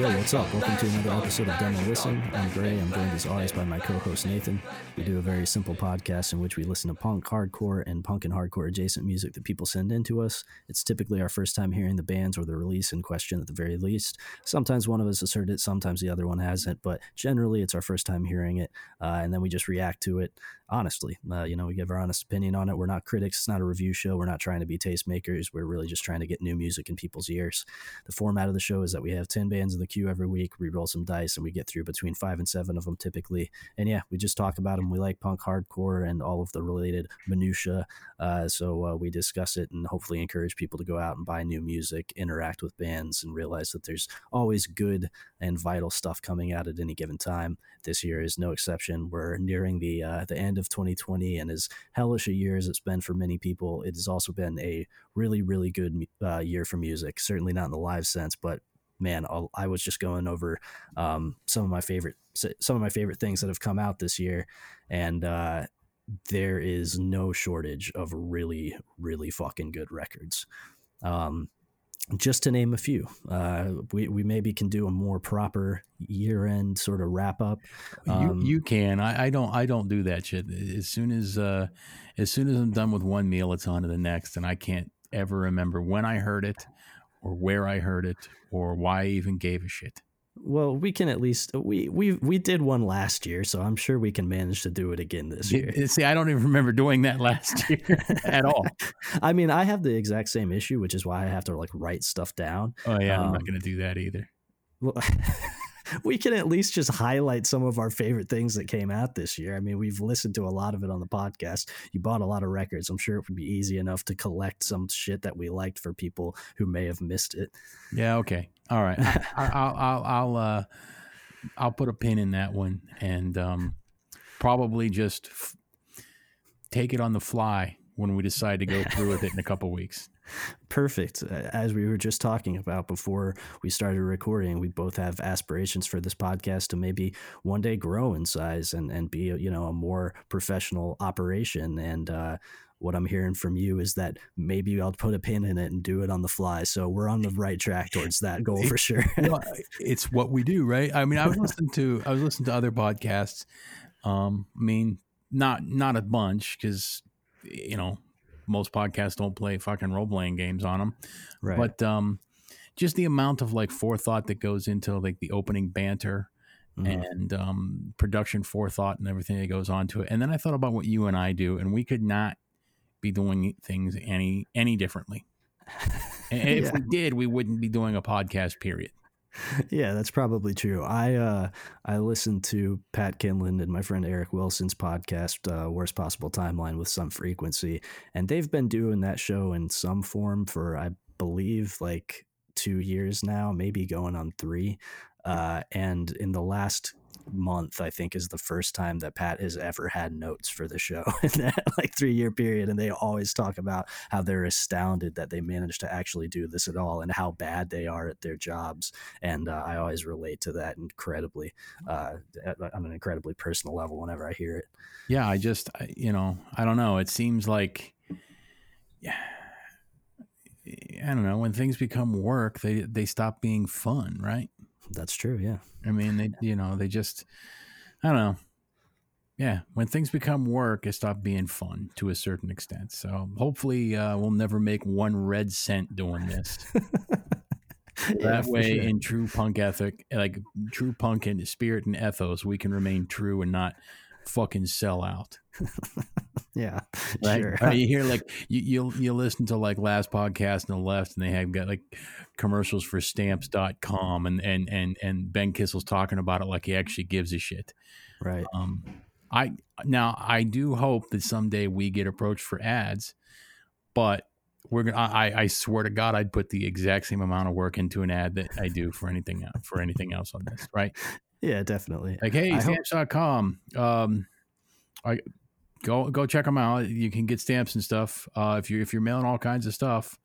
Yo, what's up? Welcome to another episode of Demo Listen. I'm Gray. I'm joined as always by my co-host Nathan. We do a very simple podcast in which we listen to punk, hardcore, and punk and hardcore adjacent music that people send in to us. It's typically our first time hearing the bands or the release in question at the very least. Sometimes one of us has heard it, sometimes the other one hasn't, but generally it's our first time hearing it, uh, and then we just react to it honestly. Uh, you know, we give our honest opinion on it. We're not critics. It's not a review show. We're not trying to be tastemakers. We're really just trying to get new music in people's ears. The format of the show is that we have 10 bands in the queue every week. We roll some dice and we get through between five and seven of them typically. And yeah, we just talk about them. We like punk, hardcore, and all of the related minutia. Uh, so uh, we discuss it and hopefully encourage people to go out and buy new music, interact with bands, and realize that there's always good and vital stuff coming out at any given time. This year is no exception. We're nearing the uh, the end of 2020, and as hellish a year as it's been for many people, it has also been a really, really good uh, year for music. Certainly not in the live sense, but man, I'll, i was just going over um, some of my favorite some of my favorite things that have come out this year, and uh, there is no shortage of really, really fucking good records. Um, just to name a few. Uh, we, we maybe can do a more proper year end sort of wrap up. Um, you, you can. I, I don't. I don't do that shit. As soon as uh, as soon as I'm done with one meal, it's on to the next, and I can't ever remember when I heard it, or where I heard it, or why I even gave a shit. Well, we can at least we we we did one last year, so I'm sure we can manage to do it again this year. See, I don't even remember doing that last year at all. I mean, I have the exact same issue, which is why I have to like write stuff down. Oh yeah, um, I'm not um, going to do that either. Well, we can at least just highlight some of our favorite things that came out this year. I mean, we've listened to a lot of it on the podcast. You bought a lot of records. I'm sure it would be easy enough to collect some shit that we liked for people who may have missed it. Yeah. Okay. All right. I, will I'll I'll uh, I'll put a pin in that one and um, probably just f- take it on the fly when we decide to go through with it in a couple weeks. Perfect. As we were just talking about before we started recording, we both have aspirations for this podcast to maybe one day grow in size and, and be, you know, a more professional operation. And uh, what I'm hearing from you is that maybe I'll put a pin in it and do it on the fly. So we're on the right track towards that goal for sure. it's what we do, right? I mean, I was listening to I was listening to other podcasts. Um, I mean, not not a bunch because you know most podcasts don't play fucking role playing games on them. Right. But um, just the amount of like forethought that goes into like the opening banter mm-hmm. and um, production forethought and everything that goes on to it. And then I thought about what you and I do, and we could not be doing things any any differently. And if yeah. we did, we wouldn't be doing a podcast. Period yeah, that's probably true. I uh, I listened to Pat Kinlan and my friend Eric Wilson's podcast, uh, Worst Possible Timeline, with some frequency, and they've been doing that show in some form for I believe like two years now, maybe going on three. Uh, and in the last month, I think, is the first time that Pat has ever had notes for the show in that like three year period. And they always talk about how they're astounded that they managed to actually do this at all and how bad they are at their jobs. And uh, I always relate to that incredibly, uh, on an incredibly personal level whenever I hear it. Yeah, I just, you know, I don't know. It seems like, yeah. I don't know. When things become work, they they stop being fun, right? That's true. Yeah. I mean, they, you know, they just, I don't know. Yeah. When things become work, it stops being fun to a certain extent. So hopefully, uh, we'll never make one red cent doing this. that yeah, way, sure. in true punk ethic, like true punk and spirit and ethos, we can remain true and not fucking sell out. yeah, right. Sure. you hear like you you you listen to like last podcast on the left, and they have got like commercials for stamps.com and and and and Ben Kissel's talking about it like he actually gives a shit. Right. Um, I now I do hope that someday we get approached for ads, but we're gonna. I, I swear to God, I'd put the exact same amount of work into an ad that I do for anything for anything else on this, right? Yeah, definitely. Like, hey, stamps.com. Um, I go go check them out. You can get stamps and stuff. Uh, if you if you're mailing all kinds of stuff,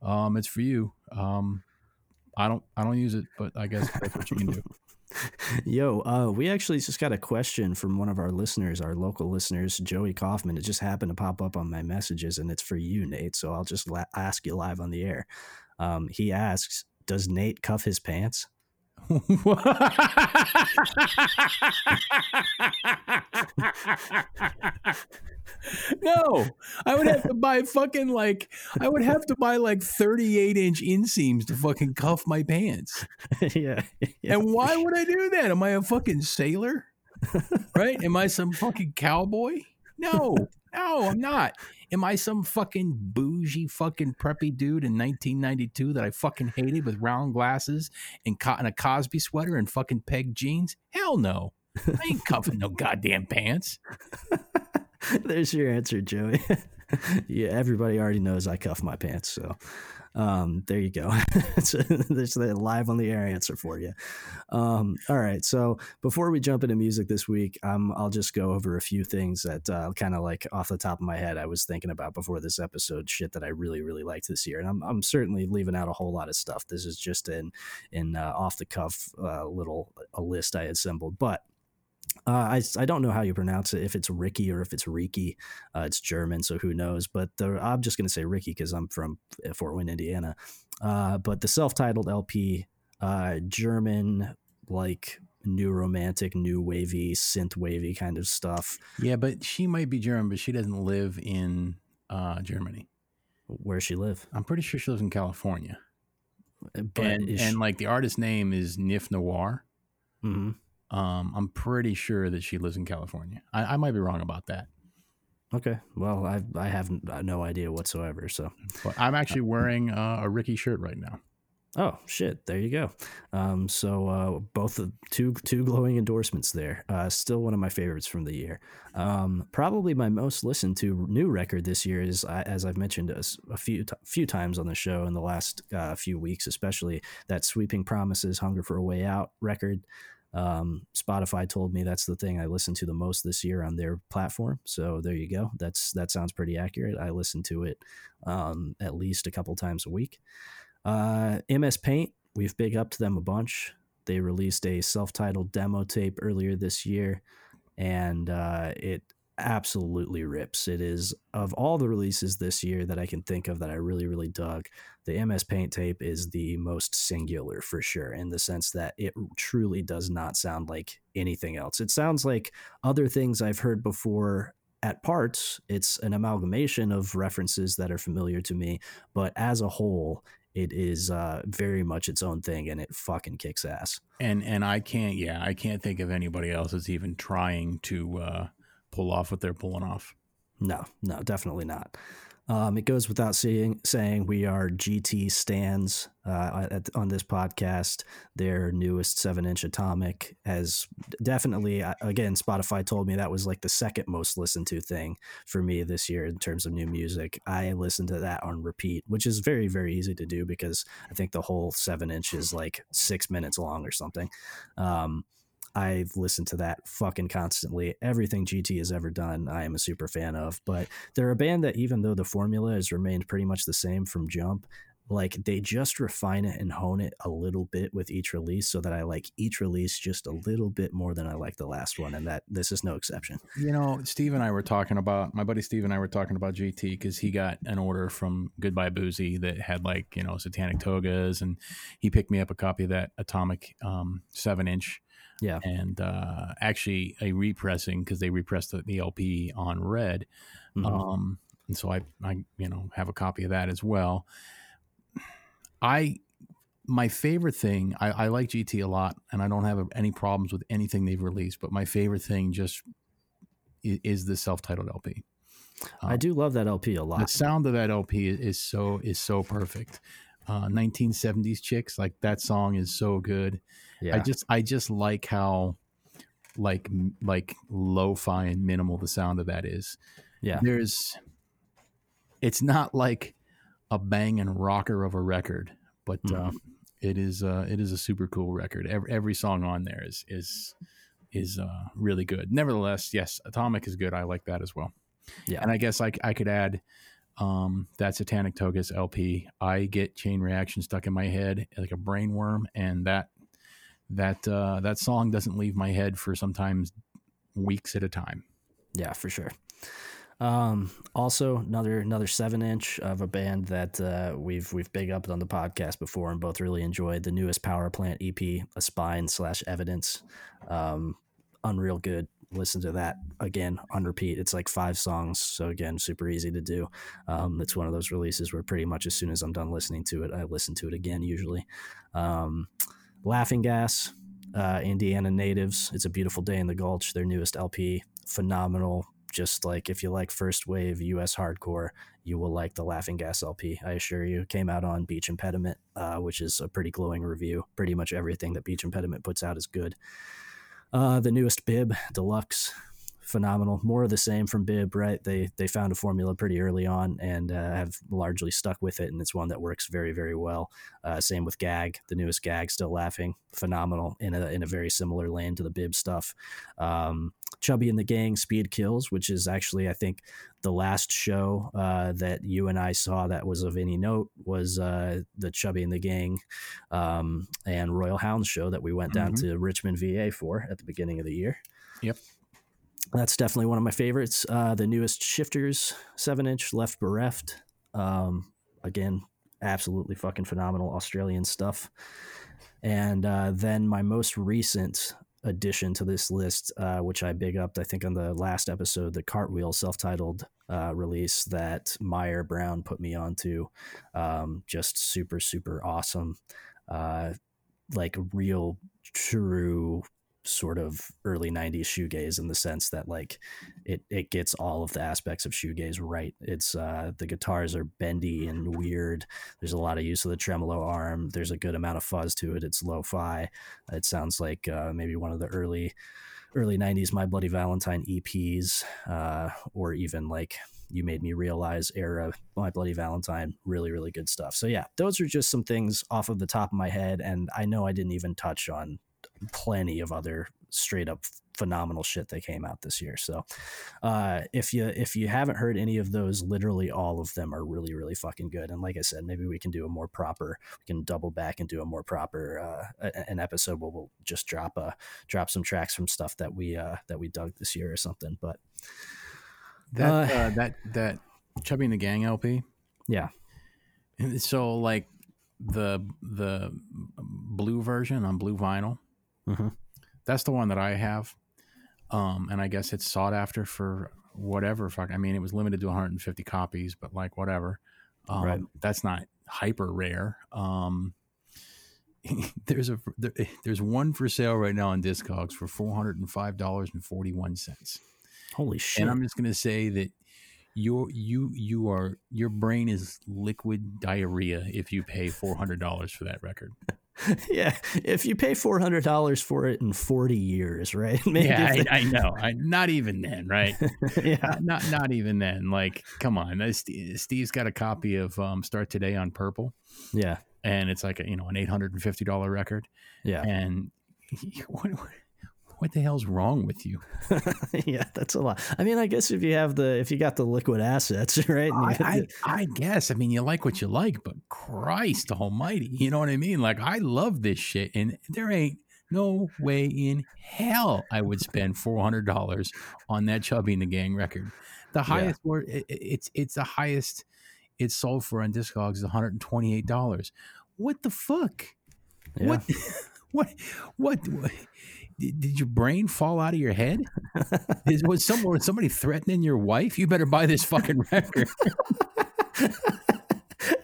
um, it's for you. Um, I don't I don't use it, but I guess that's what you can do. Yo, uh, we actually just got a question from one of our listeners, our local listeners, Joey Kaufman. It just happened to pop up on my messages, and it's for you, Nate. So I'll just la- ask you live on the air. Um, he asks, "Does Nate cuff his pants?" No, I would have to buy fucking like I would have to buy like 38 inch inseams to fucking cuff my pants. yeah, yeah. And why would I do that? Am I a fucking sailor? Right? Am I some fucking cowboy? No, no, I'm not. Am I some fucking bougie fucking preppy dude in 1992 that I fucking hated with round glasses and cotton a Cosby sweater and fucking peg jeans? Hell no. I ain't cuffing no goddamn pants. There's your answer, Joey. yeah, everybody already knows I cuff my pants, so um, there you go. There's the live on the air answer for you. Um, all right, so before we jump into music this week, um, I'll just go over a few things that uh, kind of like off the top of my head I was thinking about before this episode. Shit that I really really liked this year, and I'm I'm certainly leaving out a whole lot of stuff. This is just in in uh, off the cuff uh, little a list I assembled, but uh, I, I don't know how you pronounce it, if it's Ricky or if it's Riki. Uh, it's German, so who knows? But the, I'm just going to say Ricky because I'm from uh, Fort Wayne, Indiana. Uh, but the self titled LP, uh, German, like new romantic, new wavy, synth wavy kind of stuff. Yeah, but she might be German, but she doesn't live in uh, Germany. Where does she live? I'm pretty sure she lives in California. But and, and she- like the artist name is Niff Nawor. Mhm. Um, I'm pretty sure that she lives in California. I, I might be wrong about that, okay. Well, I I have uh, no idea whatsoever. So but I'm actually wearing uh, a Ricky shirt right now. Oh shit! There you go. Um, so uh, both of two two glowing endorsements there. Uh, still one of my favorites from the year. Um, probably my most listened to new record this year is, uh, as I've mentioned a few t- few times on the show in the last uh, few weeks, especially that "Sweeping Promises, Hunger for a Way Out" record. Um, Spotify told me that's the thing I listened to the most this year on their platform. So there you go. That's that sounds pretty accurate. I listen to it um, at least a couple times a week. Uh, MS Paint, we've big up to them a bunch. They released a self-titled demo tape earlier this year, and uh, it absolutely rips. It is of all the releases this year that I can think of that I really, really dug. The MS Paint tape is the most singular for sure, in the sense that it truly does not sound like anything else. It sounds like other things I've heard before at parts. It's an amalgamation of references that are familiar to me, but as a whole, it is uh, very much its own thing and it fucking kicks ass. And and I can't, yeah, I can't think of anybody else that's even trying to uh, pull off what they're pulling off. No, no, definitely not. Um, it goes without saying, saying we are Gee Tee stands uh, at, on this podcast. Their newest seven inch atomic has definitely, uh, again, Spotify told me that was like the second most listened to thing for me this year in terms of new music. I listened to that on repeat, which is very, very easy to do because I think the whole seven inch is like six minutes long or something. Um, I've listened to that fucking constantly. Everything Gee Tee has ever done, I am a super fan of. But they're a band that, even though the formula has remained pretty much the same from Jump, like they just refine it and hone it a little bit with each release so that I like each release just a little bit more than I like the last one. And that this is no exception. You know, Steve and I were talking about my buddy Steve and I were talking about Gee Tee because he got an order from Goodbye Boozy that had like you know Satanic Togas, and he picked me up a copy of that Atomic um, seven inch. Yeah. and uh, actually a repressing because they repressed the, the LP on red. Mhm. Um, and so I, I, you know, have a copy of that as well. I, my favorite thing, I, I like Gee Tee a lot, and I don't have any problems with anything they've released. But my favorite thing just is, is the self-titled LP. I do love that LP a lot. The sound of that LP is, is so is so perfect. Uh, 1970s chicks like that song is so good. Yeah. I just I just like how like like lo-fi and minimal the sound of that is. yeah. There's it's not like a banging rocker of a record, but Mhm. um, it is uh it is a super cool record. Every, every song on there is is is uh really good. Nevertheless, yes, Atomic is good. I like that as well. Yeah. And I guess i could add um that Satanic Togas LP. I get chain reaction stuck in my head like a brain worm and that that uh that song doesn't leave my head for sometimes weeks at a time. Yeah, for sure. Um, also another another seven inch of a band that uh, we've we've big upped on the podcast before and both really enjoyed the newest Powerplant EP, a spine slash evidence. Um, unreal good. Listen to that again on repeat. It's like five songs, so again, super easy to do. Um, it's one of those releases where pretty much as soon as I'm done listening to it, I listen to it again usually. Um, Laughing Gas, uh, Indiana Natives. It's a beautiful day in the Gulch. Their newest LP, phenomenal just like if you like first wave US hardcore, you will like the Laughing Gas LP. I assure you. Came out on Beach Impediment, uh, which is a pretty glowing review. Pretty much everything that Beach Impediment puts out is good. Uh, the newest Bib Deluxe, phenomenal. More of the same from Bib, right? They they found a formula pretty early on and uh, have largely stuck with it, and it's one that works very very well. Uh, same with Gag, the newest Gag, still laughing, phenomenal in a in a very similar lane to the Bib stuff. Um, Chubby and the Gang, Speed Kills, which is actually I think the last show uh, that you and I saw that was of any note was uh, the Chubby and the Gang um, and Royal Hounds show that we went down Mhm. to Richmond, VA for at the beginning of the year. Yep. That's definitely one of my favorites. Uh, the newest Shifters seven inch Left Bereft. Um, again, absolutely fucking phenomenal Australian stuff. And uh, then my most recent addition to this list, uh, which I big upped, I think on the last episode, the Cartwheel self titled uh, release that Meyer Brown put me onto. Um, just super, super awesome. Uh, like real, true sort of early 90s shoegaze in the sense that like it it gets all of the aspects of shoegaze right. It's uh the guitars are bendy and weird. There's a lot of use of the tremolo arm. There's a good amount of fuzz to it. It's lo-fi. It sounds like uh, maybe one of the early early 90s my bloody valentine eps uh or even like you made me realize era my bloody valentine. Really really good stuff. So yeah those are just some things off of the top of my head and i know i didn't even touch on plenty of other straight up phenomenal shit that came out this year. So uh, if you if you haven't heard any of those, literally all of them are really really fucking good. And like I said, maybe we can do a more proper. We can double back and do a more proper uh, an episode where we'll just drop a drop some tracks from stuff that we uh, that we dug this year or something. But That Uh, uh, that that Chubby and the Gang LP. yeah, so like the the blue version on blue vinyl. Mhm. That's the one that I have. Um, and I guess it's sought after for whatever. Fuck, I mean, it was limited to 150 copies, but like whatever. Um, Right. That's not hyper rare. Um, there's a there, there's one for sale right now on Discogs for four hundred and five dollars and forty one cents. holy shit. And I'm just gonna say that your you you are your brain is liquid diarrhea if you pay four hundred dollars for that record. yeah, if you pay four hundred dollars for it in forty years, right? Maybe yeah, I, I know. I, not even then, right? yeah, not not even then. Like, come on. Uh, Steve, Steve's got a copy of um, Start Today on Purple, yeah, and it's like a, you know an eight hundred and fifty dollar record. yeah. And what, what what the hell's wrong with you? yeah, that's a lot. I mean, I guess if you have the if you got the liquid assets, right? I, I, I guess. I mean, you like what you like, but Christ Almighty, you know what I mean? Like, I love this shit, and there ain't no way in hell I would spend four hundred dollars on that Chubby and the Gang record. The highest word, it, it- it's it's the highest it's sold for on Discogs is one hundred and twenty eight dollars. What the fuck? yeah. What? What? What? what did, did your brain fall out of your head? Is, was someone somebody threatening your wife? You better buy this fucking record.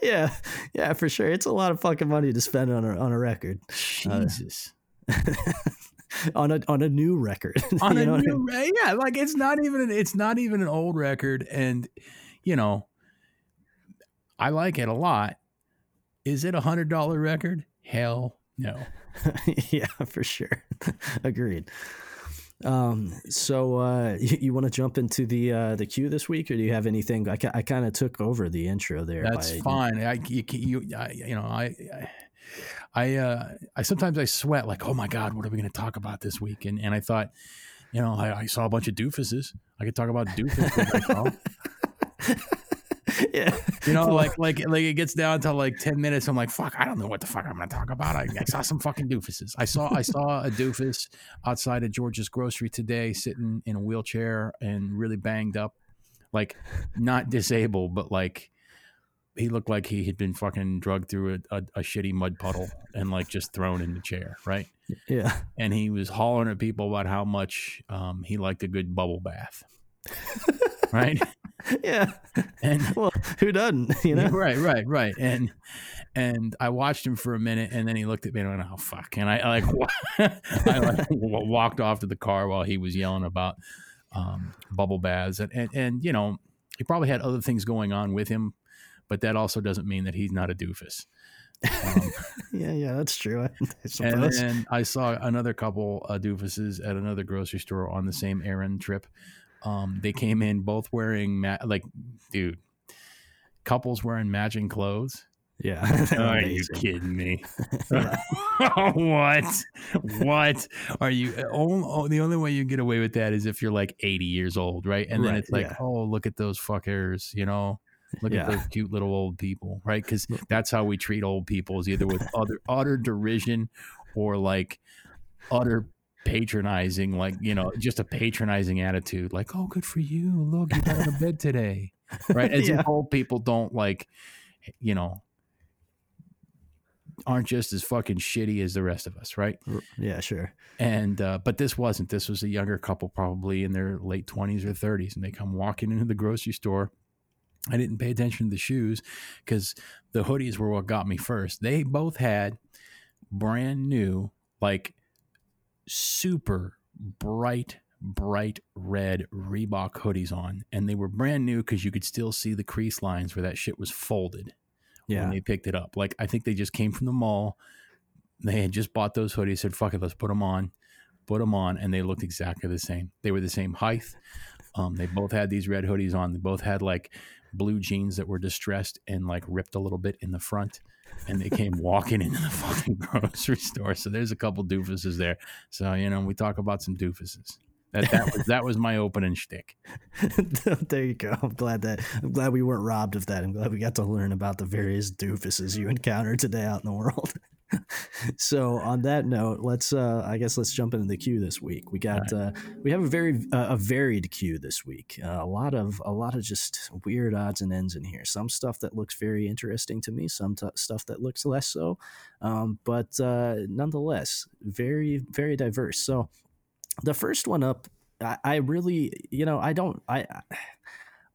yeah, yeah, for sure. It's a lot of fucking money to spend on a on a record, oh, Jesus. on a on a new record. On You a what I new, mean? yeah, like it's not even an, it's not even an old record, and you know, I like it a lot. Is it a hundred dollar record? Hell no. yeah, for sure. Agreed. Um, so uh, you, you want to jump into the uh, the queue this week, or do you have anything? I, I kind of took over the intro there. That's by- fine. I you, you, I, you know I. I I, uh, I sometimes I sweat like, oh my god, what are we going to talk about this week? And and I thought, you know, I, I saw a bunch of doofuses. I could talk about doofuses. yeah, You know, like like like it gets down to like ten minutes. I'm like, fuck, I don't know what the fuck I'm gonna talk about. I, I saw some fucking doofuses. I saw I saw a doofus outside of George's grocery today, sitting in a wheelchair and really banged up. like not disabled, but like he looked like he had been fucking drugged through a, a, a shitty mud puddle and like just thrown in the chair, right? Yeah. And he was hollering at people about how much um, he liked a good bubble bath, right? yeah. And Well, who doesn't? You know. right, right, right. And and I watched him for a minute, and then he looked at me and went, "Oh fuck!" And I, I like I like w- walked off to the car while he was yelling about um, bubble baths, and, and and you know he probably had other things going on with him, but that also doesn't mean that he's not a doofus. Um, Yeah, yeah, that's true. I and then I saw another couple uh, doofuses at another grocery store on the same errand trip. Um, they came in both wearing ma- like, dude, couples wearing matching clothes. yeah. Are you kidding me? what? What are you? Oh, oh, the only way you get away with that is if you're like 80 years old, right? And then it's like, yeah. oh, look at those fuckers, you know. Look Yeah. at those cute little old people, right? Because that's how we treat old people is either with utter utter derision or like utter patronizing, like you know, just a patronizing attitude, like, "Oh, good for you! Look, you got out of bed today," right? As Yeah. if old people don't like, you know, aren't just as fucking shitty as the rest of us, right? Yeah, sure. And uh, but this wasn't. This was a younger couple, probably in their late twenties or thirties, and they come walking into the grocery store. I didn't pay attention to the shoes because the hoodies were what got me first. They both had brand new, like super bright, bright red Reebok hoodies on, and they were brand new because you could still see the crease lines where that shit was folded yeah. when they picked it up. Like I think they just came from the mall. They had just bought those hoodies. Said, "Fuck it, let's put them on." Put them on, and they looked exactly the same. They were the same height. Um, they both had these red hoodies on. They both had like blue jeans that were distressed and like ripped a little bit in the front. And they came walking into the fucking grocery store. So there's a couple doofuses there. So you know, we talk about some doofuses. That that was that was my opening shtick. there you go. I'm glad that I'm glad we weren't robbed of that. I'm glad we got to learn about the various doofuses you encounter today out in the world. so on that note, let's uh I guess let's jump into the queue this week. We got uh we have a very uh, a varied queue this week. Uh, a lot of a lot of just weird odds and ends in here. Some stuff that looks very interesting to me, some t- stuff that looks less so. Um, but uh nonetheless, very very diverse. So the first one up I, I really you know i don't i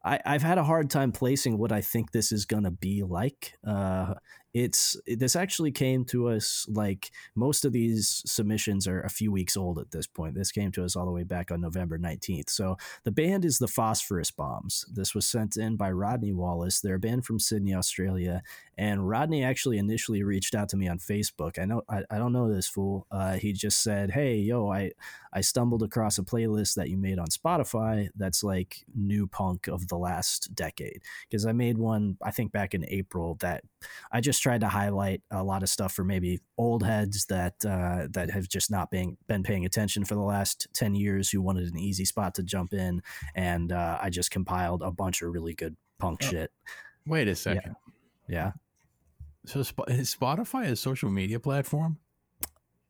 I, I've had a hard time placing what I think this is gonna be like. Uh, it's this actually came to us like most of these submissions are a few weeks old at this point. This came to us all the way back on November nineteenth. So the band is the Phosphorus Bombs. This was sent in by Rodney Wallace. They're a band from Sydney, Australia, and Rodney actually initially reached out to me on Facebook. I know I, I don't know this fool. Uh, he just said, "Hey, yo, I I stumbled across a playlist that you made on Spotify that's like new punk of the last decade. Because I made one, I think back in April, that I just tried to highlight a lot of stuff for maybe old heads that uh, that have just not been been paying attention for the last ten years, who wanted an easy spot to jump in, and uh, I just compiled a bunch of really good punk Oh. shit. Wait a second. Yeah. So Spotify is a social media platform?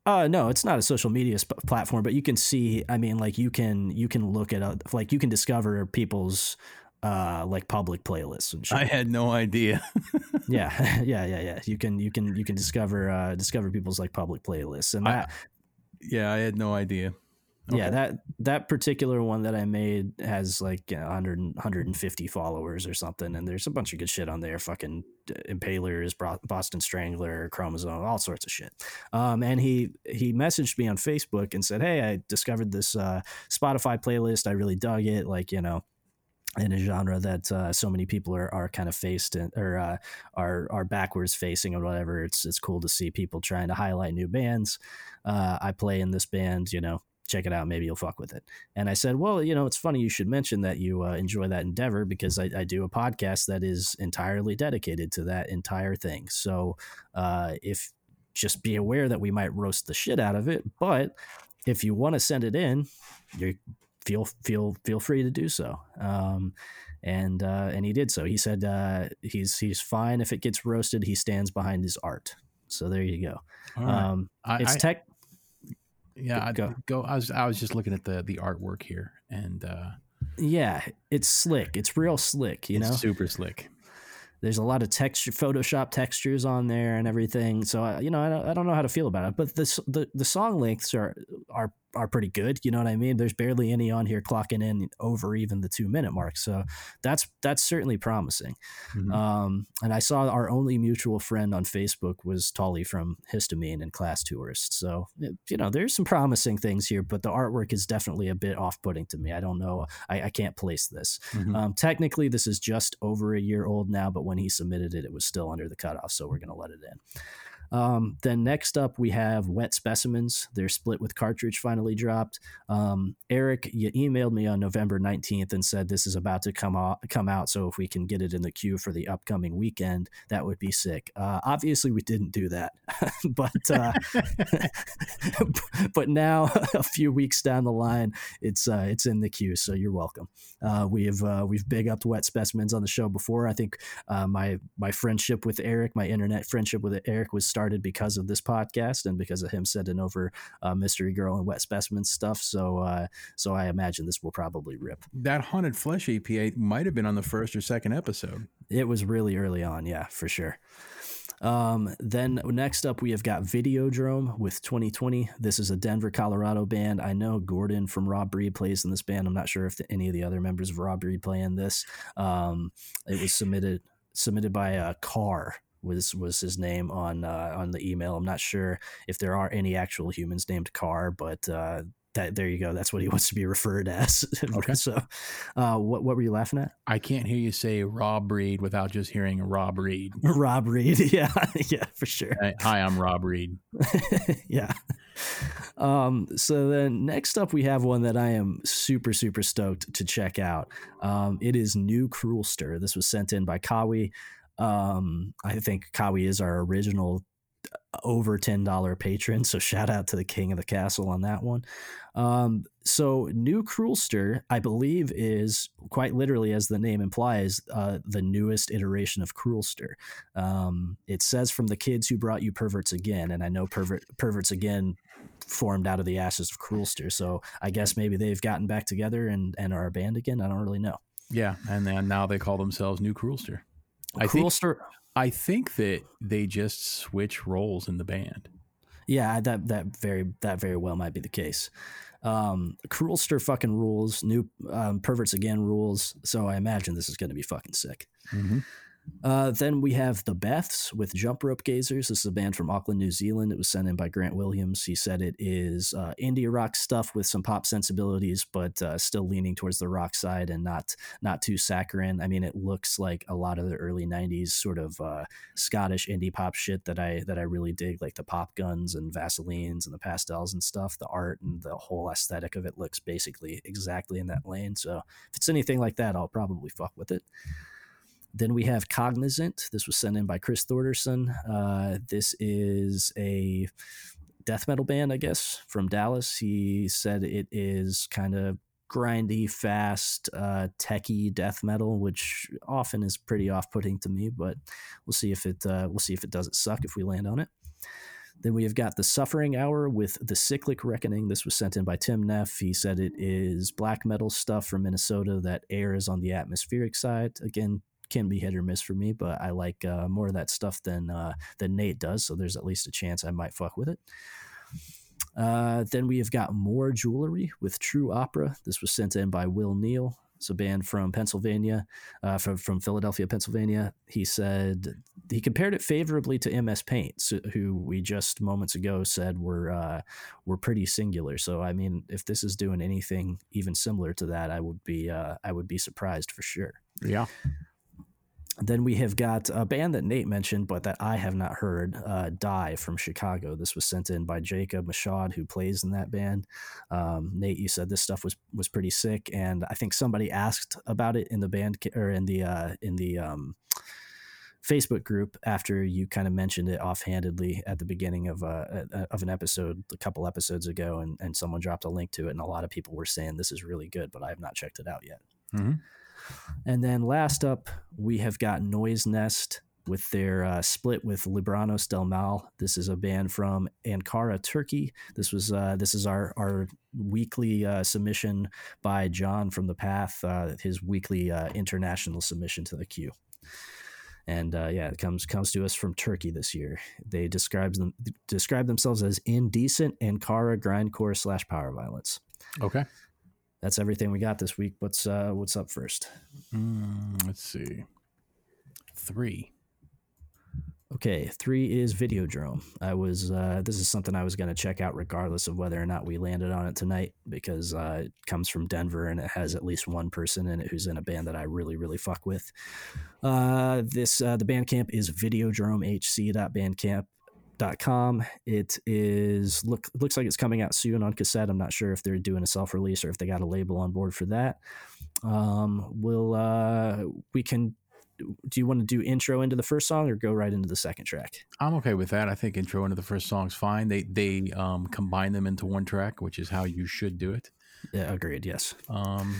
Uh, no, it's not a social media sp- platform, but you can see. I mean, like you can you can look at uh, like you can discover people's uh like public playlists and shit. I had no idea. yeah, yeah, yeah, yeah. You can you can you can discover uh discover people's like public playlists, and I- that yeah, I had no idea. Yeah that that particular one that I made has like you know, 100 150 followers or something, and there's a bunch of good shit on there. Fucking uh, Impalers, Boston Strangler, Chromosome, all sorts of shit. Um, and he he messaged me on Facebook and said, "Hey, I discovered this uh, Spotify playlist. I really dug it. Like you know." In a genre that uh, so many people are, are kind of faced in, or uh, are are backwards facing or whatever, it's it's cool to see people trying to highlight new bands. Uh, I play in this band, you know, check it out. Maybe you'll fuck with it. And I said, well, you know, it's funny you should mention that you uh, enjoy that endeavor because I, I do a podcast that is entirely dedicated to that entire thing. So uh, if just be aware that we might roast the shit out of it, but if you want to send it in, you feel feel feel free to do so. Um, and uh, and he did so. He said uh, he's he's fine if it gets roasted. He stands behind his art. So there you go. Right. Um, I, it's tech. Yeah, I go- go. I was I was just looking at the the artwork here, and uh, Yeah, it's slick. It's real slick. You it's know, super slick. There's a lot of texture, Photoshop textures on there and everything. So uh, you know, I don't, I don't know how to feel about it. But the the the song lengths are are are pretty good. You know what I mean? There's barely any on here clocking in over even the two minute mark. So that's that's certainly promising. Mm-hmm. Um, and I saw our only mutual friend on Facebook was Tolly from Histamine and Class Tourist. So you know, there's some promising things here, but the artwork is definitely a bit off putting to me. I don't know. I, I can't place this. Mm-hmm. Um, technically, this is just over a year old now, but when he submitted it, it was still under the cutoff. So we're gonna let it in. Um, then next up, we have Wet Specimens. Their split with cartridge finally dropped. Um, Eric, you emailed me on November 19th and said this is about to come out, come out. So if we can get it in the queue for the upcoming weekend, that would be sick. Uh, obviously, we didn't do that, but uh, but now a few weeks down the line, it's uh, it's in the queue. So you're welcome. Uh, we've uh, we've big upped Wet Specimens on the show before. I think uh, my my friendship with Eric, my internet friendship with Eric, was started started because of this podcast and because of him sending over uh, Mystery Girl and Wet Specimen stuff. So, uh, so I imagine this will probably rip. That Haunted Flesh APA might have been on the first or second episode. It was really early on, yeah, for sure. Um, then next up, we have got Videodrome with 2020. This is a Denver, Colorado band. I know Gordon from Raw Breed plays in this band. I'm not sure if the, any of the other members of Raw Breed play in this. Um, it was submitted submitted by a uh, Car was was his name on uh, on the email. I'm not sure if there are any actual humans named Carr, but uh, that there you go. That's what he wants to be referred as. Okay. so, uh, what what were you laughing at? I can't hear you say Rob Reed without just hearing Rob Reed. Rob Reed, yeah, yeah, for sure. Hi, I'm Rob Reed. yeah. Um, so then next up we have one that I am super super stoked to check out. Um, it is New Cruelster. This was sent in by Kawi. Um, I think Kawi is our original uh, over $10 patron. So shout out to the king of the castle on that one. Um, so New Cruelster, I believe, is quite literally, as the name implies, uh, the newest iteration of Cruelster. Um, it says from the kids who brought you Perverts Again, and I know Pervert, Perverts Again formed out of the ashes of Cruelster. So I guess maybe they've gotten back together and, and are a band again. I don't really know. Yeah, and then now they call themselves New Cruelster. I think. I think that they just switch roles in the band. Yeah, that that very that very well might be the case. Um, Cruelster fucking rules. New um, perverts again rules. So I imagine this is going to be fucking sick. Mm-hmm. Uh, then we have The Beths with Jump Rope Gazers. This is a band from Auckland, New Zealand. It was sent in by Grant Williams. He said it is uh, indie rock stuff with some pop sensibilities, but uh, still leaning towards the rock side and not not too saccharine. I mean, it looks like a lot of the early '90s sort of uh, Scottish indie pop shit that I that I really dig, like the pop guns and Vaselines and the pastels and stuff. The art and the whole aesthetic of it looks basically exactly in that lane. So if it's anything like that, I'll probably fuck with it. Then we have Cognizant. This was sent in by Chris Thorderson. Uh, this is a death metal band, I guess, from Dallas. He said it is kind of grindy, fast, uh, techy death metal, which often is pretty off-putting to me. But we'll see if it uh, we'll see if it doesn't suck if we land on it. Then we have got the Suffering Hour with the Cyclic Reckoning. This was sent in by Tim Neff. He said it is black metal stuff from Minnesota that airs on the atmospheric side. Again, can be hit or miss for me, but I like uh, more of that stuff than uh, than Nate does. So there's at least a chance I might fuck with it. Uh, then we have got Moor Jewelry with True Opera. This was sent in by Will Neal. It's a band from Pennsylvania, uh, from, from Philadelphia, Pennsylvania. He said he compared it favorably to MS Paint, who we just moments ago said were uh, were pretty singular. So I mean, if this is doing anything even similar to that, I would be uh, I would be surprised for sure. Yeah. Then we have got a band that Nate mentioned, but that I have not heard, uh, Die from Chicago. This was sent in by Jacob Mashad, who plays in that band. Um, Nate, you said this stuff was was pretty sick, and I think somebody asked about it in the band or in the uh, in the um, Facebook group after you kind of mentioned it offhandedly at the beginning of uh, of an episode a couple episodes ago, and and someone dropped a link to it, and a lot of people were saying this is really good, but I have not checked it out yet. Mm-hmm. And then last up, we have got Noise Nest. with their uh, split with Libranos del Mal. This is a band from Ankara, Turkey. This was uh, this is our our weekly uh, submission by John from the Path, uh, his weekly uh, international submission to the queue. And uh, yeah, it comes comes to us from Turkey this year. They describes them describe themselves as indecent Ankara grindcore slash power violence. Okay. That's everything we got this week. What's uh, what's up first? Mm, let's see. Three. Okay, three is Videodrome. I was uh, this is something I was going to check out regardless of whether or not we landed on it tonight because uh, it comes from Denver and it has at least one person in it who's in a band that I really really fuck with. Uh, this uh, the Bandcamp is videodromehc.bandcamp.com. It is look looks like it's coming out soon on cassette. I'm not sure if they're doing a self release or if they got a label on board for that. Um, we'll uh, we can do you want to do intro into the first song or go right into the second track? I'm okay with that. I think intro into the first song's fine. They they um, combine them into one track, which is how you should do it. Yeah, agreed. Yes. Um,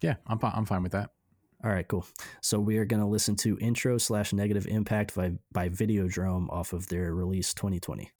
yeah, I'm I'm fine with that. All right, cool. So we are going to listen to intro slash negative impact by by Videodrome off of their release 2020.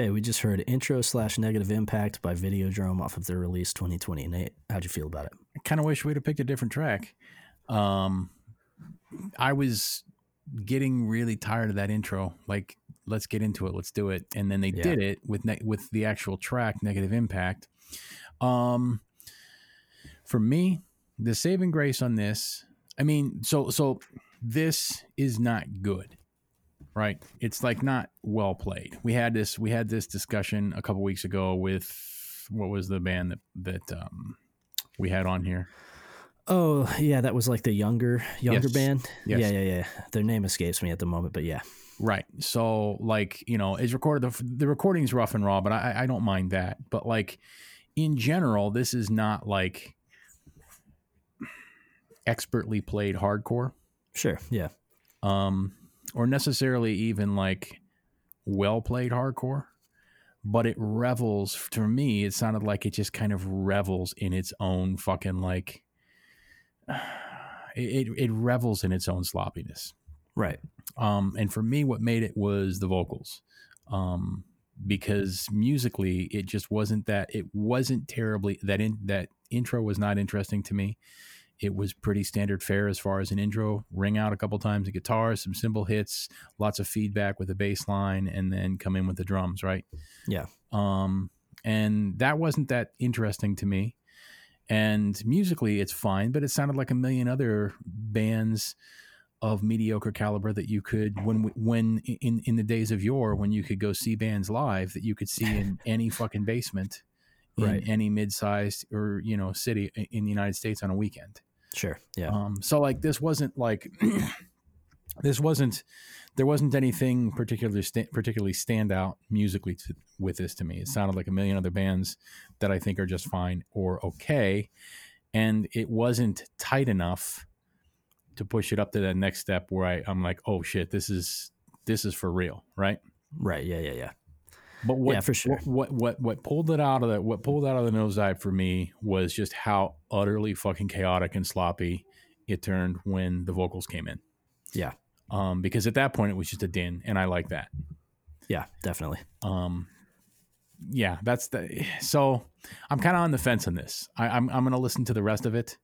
Okay, we just heard intro slash negative impact by Videodrome off of their release 2020. Nate, how'd you feel about it? I kind of wish we'd have picked a different track. Um, I was getting really tired of that intro. Like, let's get into it, let's do it, and then they Yeah. did it with ne- with the actual track, Negative Impact. Um, for me, the saving grace on this, I mean, so so this is not good, right? It's like not well played. We had this we had this discussion a couple weeks ago with what was the band that that um, we had on here. Oh, yeah, that was like the younger younger Yes. band. Yes. Yeah, yeah, yeah. Their name escapes me at the moment, but yeah. Right. So, like, you know, it's recorded. The, the recording's rough and raw, but I, I don't mind that. But, like, in general, this is not like expertly played hardcore Sure. Yeah. um, or necessarily even like well played hardcore, but it revels. To me, it sounded like it just kind of revels in its own fucking like. It, it, revels in its own sloppiness. Right. Um, and for me, what made it was the vocals, um, because musically, it just wasn't that. It wasn't terribly that in that intro was not interesting to me. It was pretty standard fare as far as an intro. Ring out a couple times the guitar, some cymbal hits, lots of feedback with the bass line, and then come in with the drums. Right. Yeah. Um, and that wasn't that interesting to me. And musically, it's fine, but it sounded like a million other bands of mediocre caliber that you could when when in in the days of yore when you could go see bands live that you could see in any fucking basement in Right. any mid-sized or you know city in the United States on a weekend. Sure. Yeah. Um, so like this wasn't like this wasn't there wasn't anything particularly particularly stand out musically to, with this to me. It sounded like a million other bands that I think are just fine or okay, and it wasn't tight enough to push it up to that next step where I, I'm like, oh shit, this is this is for real, right? right. Yeah. Yeah. Yeah. But what, Yeah, for sure. What, what what what pulled it out of the what pulled out of the nosedive for me was just how utterly fucking chaotic and sloppy it turned when the vocals came in. Yeah. Um, because at that point it was just a din, and I like that. Yeah. Definitely. Um, yeah, that's the. So I'm kind of on the fence on this. I, I'm I'm gonna listen to the rest of it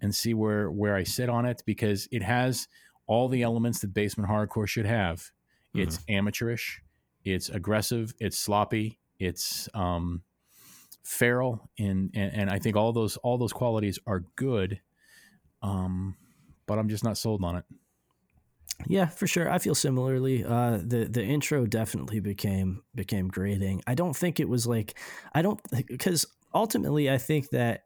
and see where where I sit on it because it has all the elements that basement hardcore should have. It's amateurish, it's aggressive, it's sloppy, it's um, feral, and, and and I think all those all those qualities are good. Um, but I'm just not sold on it. Yeah, for sure. I feel similarly. Uh, the the intro definitely became became grating. I don't think it was like I don't because ultimately I think that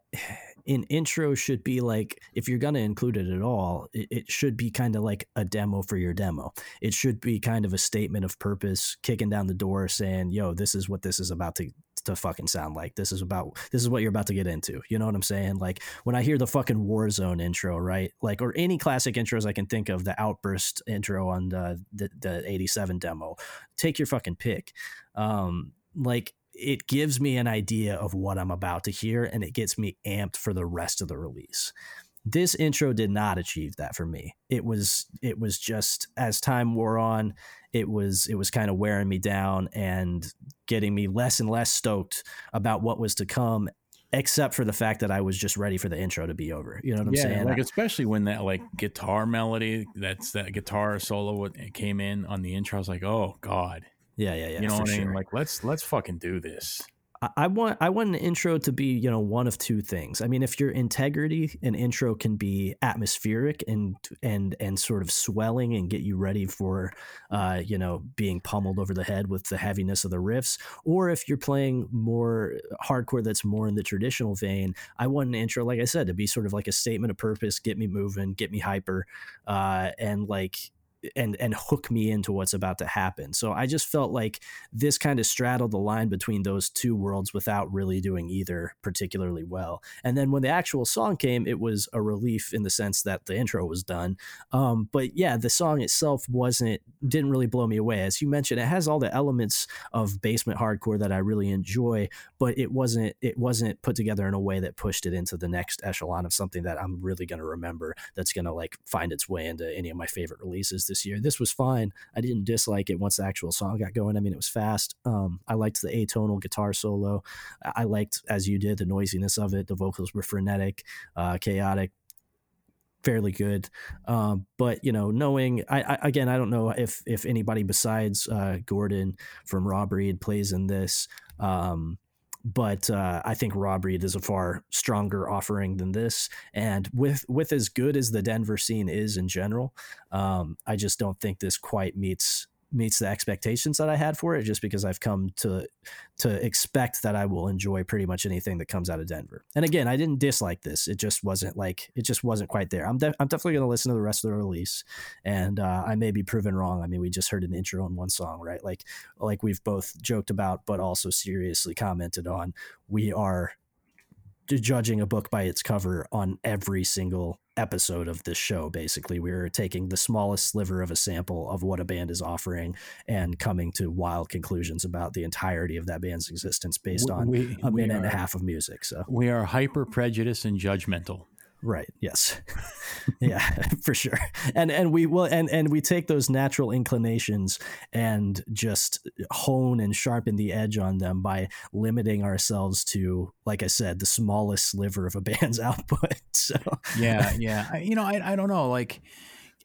an intro should be like if you're gonna include it at all, it, it should be kind of like a demo for your demo. It should be kind of a statement of purpose, kicking down the door, saying, "Yo, this is what this is about to." to fucking sound like this is about this is what you're about to get into you know what i'm saying like when i hear the fucking warzone intro right like or any classic intros i can think of the outburst intro on the the, the 87 demo take your fucking pick um like it gives me an idea of what i'm about to hear and it gets me amped for the rest of the release this intro did not achieve that for me it was it was just as time wore on it was it was kind of wearing me down and getting me less and less stoked about what was to come except for the fact that I was just ready for the intro to be over. You know what I'm yeah, saying? like especially when that like guitar melody, that's that guitar solo what came in on the intro. I was like, oh god, yeah, yeah, yeah. you know what I mean? Like let's let's fucking do this. I- I want I want an intro to be you know one of two things. I mean, if your integrity, an intro can be atmospheric and and and sort of swelling and get you ready for, uh, you know, being pummeled over the head with the heaviness of the riffs. Or if you're playing more hardcore, that's more in the traditional vein. I want an intro, like I said, to be sort of like a statement of purpose, get me moving, get me hyper, uh, and like and and hook me into what's about to happen. So I just felt like this kind of straddled the line between those two worlds without really doing either particularly well. And then when the actual song came, it was a relief in the sense that the intro was done. Um, but yeah, the song itself wasn't didn't really blow me away. As you mentioned, it has all the elements of basement hardcore that I really enjoy, but it wasn't it wasn't put together in a way that pushed it into the next echelon of something that I'm really going to remember. That's going to like find its way into any of my favorite releases this year. This was fine. I didn't dislike it once the actual song got going. I mean, it was fast. Um, I liked the atonal guitar solo. I liked, as you did, the noisiness of it. The vocals were frenetic, uh, chaotic, fairly good. Um, but you know, knowing, I, I again, I don't know if if anybody besides uh, Gordon from Raw Breed plays in this. Um, but uh, I think Raw Breed is a far stronger offering than this. And with with as good as the Denver scene is in general, um, I just don't think this quite meets meets the expectations that I had for it just because I've come to to expect that I will enjoy pretty much anything that comes out of Denver. And again, I didn't dislike this. It just wasn't like it just wasn't quite there. I'm de- I'm definitely going to listen to the rest of the release and uh, I may be proven wrong. I mean, we just heard an intro on one song, right? Like like we've both joked about but also seriously commented on. We are judging a book by its cover on every single episode of this show basically we're taking the smallest sliver of a sample of what a band is offering and coming to wild conclusions about the entirety of that band's existence based on We- a we minute and a half of music so We are hyper prejudiced and judgmental. Right yes. Yeah for sure. And and we will and and we take those natural inclinations and just hone and sharpen the edge on them by limiting ourselves to like i said the smallest sliver of a band's output so. Yeah yeah. I, you know I, I don't know like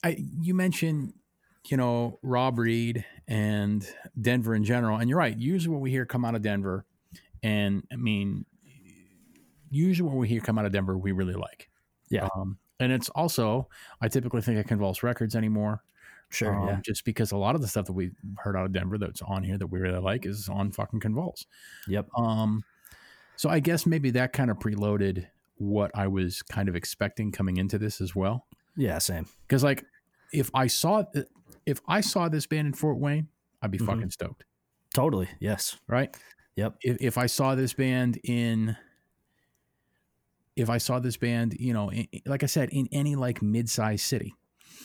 i you mentioned you know raw breed and denver in general and you're right usually what we hear come out of denver and i mean usually what we hear come out of denver we really like Yeah. um, and it's also i typically think of convulse records anymore sure um, yeah just because a lot of the stuff that we heard out of denver that's on here that we really like is on fucking convulse yep um, so I guess maybe that kind of preloaded what I was kind of expecting coming into this as well. yeah same Because like, if I saw if I saw this band in Fort Wayne, I'd be Mhm. fucking stoked, totally yes right? Yep. If if I saw this band in, if I saw this band, you know, in, like I said, in any like mid-sized city.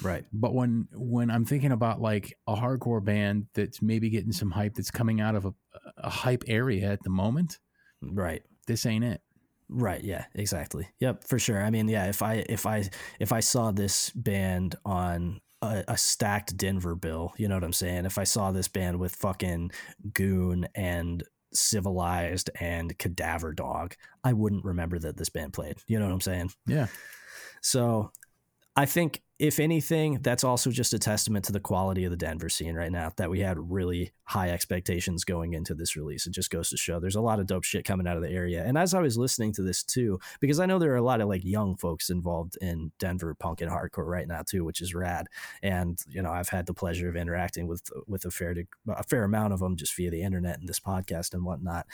right But when when I'm thinking about like a hardcore band that's maybe getting some hype that's coming out of a, a hype area at the moment, right this ain't it. Right. Yeah. Exactly. Yep. For sure. I mean, yeah. If I if I if I saw this band on a, a stacked Denver bill, you know what I'm saying? If I saw this band with fucking Goon and Civilized and Cadaver Dog, I wouldn't remember that this band played. You know what I'm saying? Yeah. So I think if anything, that's also just a testament to the quality of the Denver scene right now that we had really high expectations going into this release. It just goes to show there's a lot of dope shit coming out of the area. And as I was listening to this too, because I know there are a lot of like young folks involved in Denver punk and hardcore right now too, which is rad. And you know, I've had the pleasure of interacting with with a fair a fair amount of them just via the internet and this podcast and whatnot.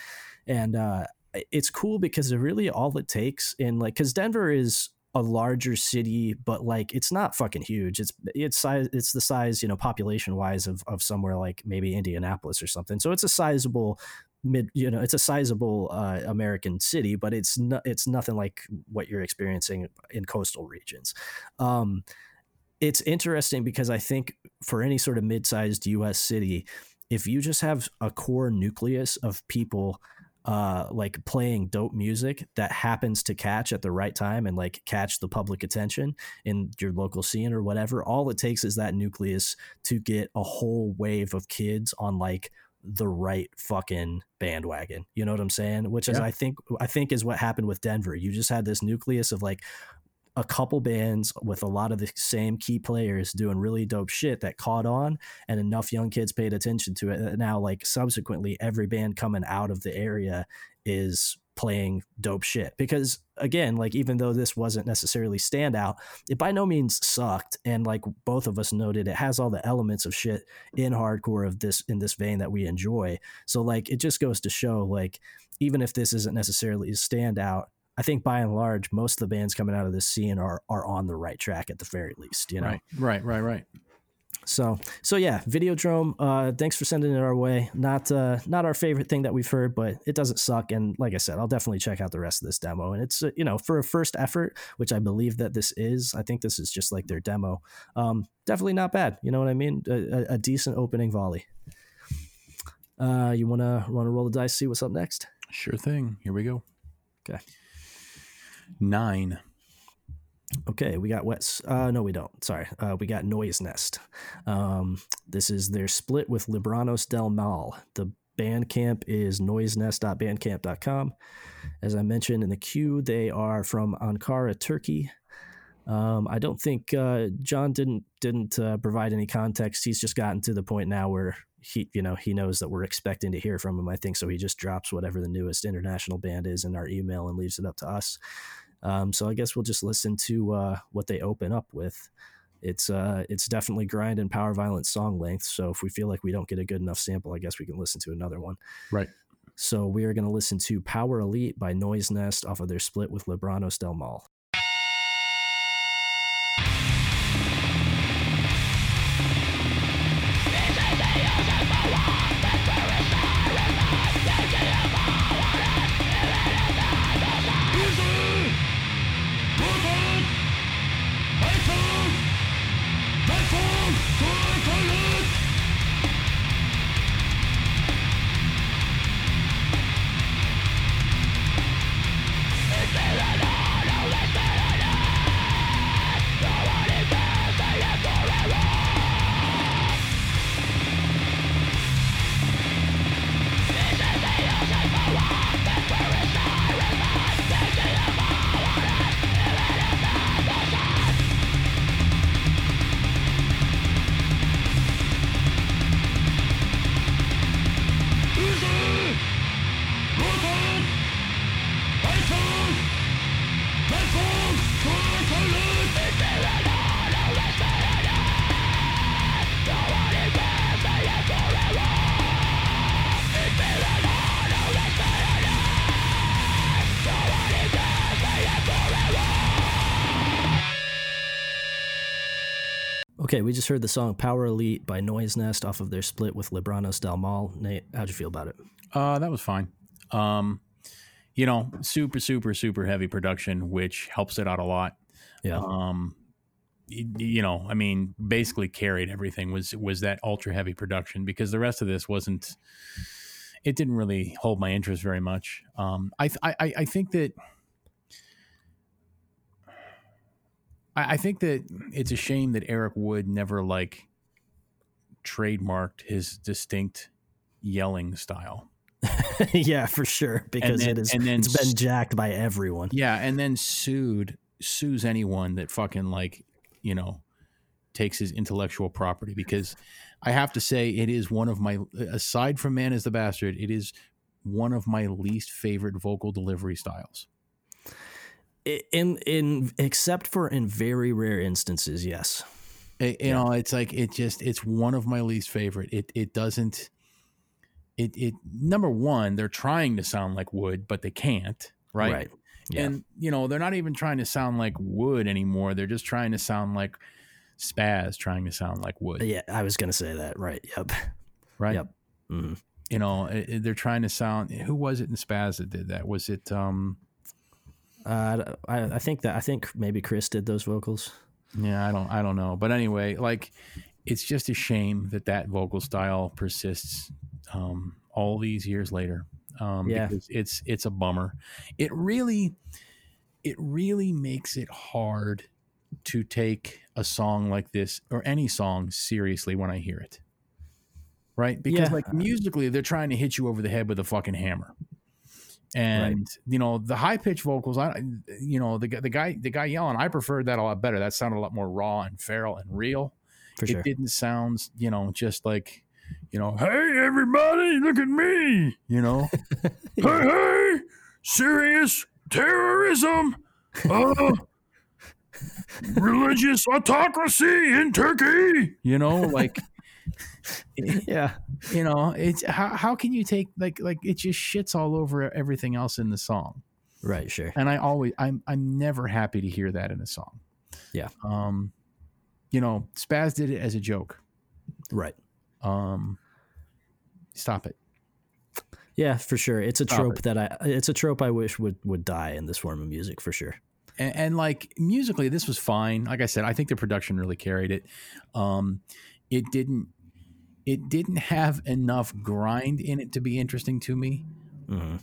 And uh it's cool because it really all it takes in like because Denver is a larger city, but like it's not fucking huge. It's it's size it's the size, you know, population wise of of somewhere like maybe Indianapolis or something. So it's a sizable mid you know it's a sizable uh, american city but it's not it's nothing like what you're experiencing in coastal regions um it's interesting because i think for any sort of mid-sized us city if you just have a core nucleus of people uh like playing dope music that happens to catch at the right time and like catch the public attention in your local scene or whatever all it takes is that nucleus to get a whole wave of kids on like the right fucking bandwagon. You know what i'm saying? Which is Yeah. i think i think is what happened with denver. You just had this nucleus of like a couple bands with a lot of the same key players doing really dope shit that caught on and enough young kids paid attention to it that now like subsequently every band coming out of the area is playing dope shit. Because again like even though this wasn't necessarily standout it by no means sucked and like both of us noted it has all the elements of shit in hardcore of this in this vein that we enjoy. So like it just goes to show like even if this isn't necessarily a standout I think by and large, most of the bands coming out of this scene are are on the right track at the very least, you know. Right, right, right, right. So so yeah, Videodrome. Uh, thanks for sending it our way. Not uh, not our favorite thing that we've heard, but it doesn't suck. And like I said, I'll definitely check out the rest of this demo. And it's uh, you know for a first effort, which I believe that this is. I think this is just like their demo. Um, definitely not bad. You know what I mean? A, a, a decent opening volley. Uh, you wanna wanna roll the dice, see what's up next? Sure thing. Here we go. Okay. Nine. Okay, we got wet. Uh, no, we don't. Sorry, uh, we got Noise Nest. Um, this is their split with Libranos del Mal. The Bandcamp is noisenest.bandcamp.com. As I mentioned in the queue, they are from Ankara, Turkey. Um, I don't think uh, John didn't didn't uh, provide any context. He's just gotten to the point now where he you know he knows that we're expecting to hear from him. I think so. He just drops whatever the newest international band is in our email and leaves it up to us. Um, so I guess we'll just listen to uh, what they open up with. it's uh it's definitely grind and power violence song length. So if we feel like we don't get a good enough sample, I guess we can listen to another one. Right. So we are going to listen to Power Elite by Noise Nest off of their split with Libranos Del Mal. Okay, we just heard the song Power Elite by Noise Nest off of their split with Libranos Del Mal. Nate, how'd you feel about it? Uh, that was fine. Um, you know, super, super, super heavy production, which helps it out a lot. Yeah. Um, you know, I mean, basically carried everything was was that ultra heavy production because the rest of this wasn't. It didn't really hold my interest very much. Um, I th- I I- I think that. I I think that it's a shame that Eric Wood never like trademarked his distinct yelling style. yeah, for sure, because then- it is. and then it's been jacked by everyone. Yeah, and then sued sues anyone that fucking like, you know, takes his intellectual property because I have to say it is one of my aside from Man is the Bastard, it is one of my least favorite vocal delivery styles. In in except for in very rare instances, yes. It- you know, it's like it just it's one of my least favorite. It it doesn't it it number one, they're trying to sound like Wood, but they can't, right? Right. Yeah. And you know, they're not even trying to sound like Wood anymore. They're just trying to sound like Spaz trying to sound like Wood, yeah, I was gonna say that. Right. Yep. right? Yep. Mhm. You know, they're trying to sound. Who was it in Spaz that did that? Was it? um Uh, I I think that I think maybe Chris did those vocals. Yeah, I don't. I don't know. But anyway, like, it's just a shame that that vocal style persists um, all these years later. Um, Yeah. because it's it's a bummer. It really, it really makes it hard to take a song like this or any song seriously when I hear it. Right? Because Yeah. like musically, they're trying to hit you over the head with a fucking hammer. And you know the high pitched vocals, I you know the guy the guy the guy yelling, I preferred that a lot better. That sounded a lot more raw and feral and real. For it sure. didn't sound you know just like you know hey everybody look at me you know hey hey serious terrorism uh, religious autocracy in turkey you know like yeah. You know it's how, how can you take like like it just shits all over everything else in the song Right. Sure. and i always i'm i'm never happy to hear that in a song Yeah. um you know spaz did it as a joke Right. um stop it Yeah, for sure. It's a Stop trope it. that I it's a trope I wish would would die in this form of music for sure. and, and like musically this was fine like i said i think the production really carried it um it didn't it didn't have enough grind in it to be interesting to me Mhm.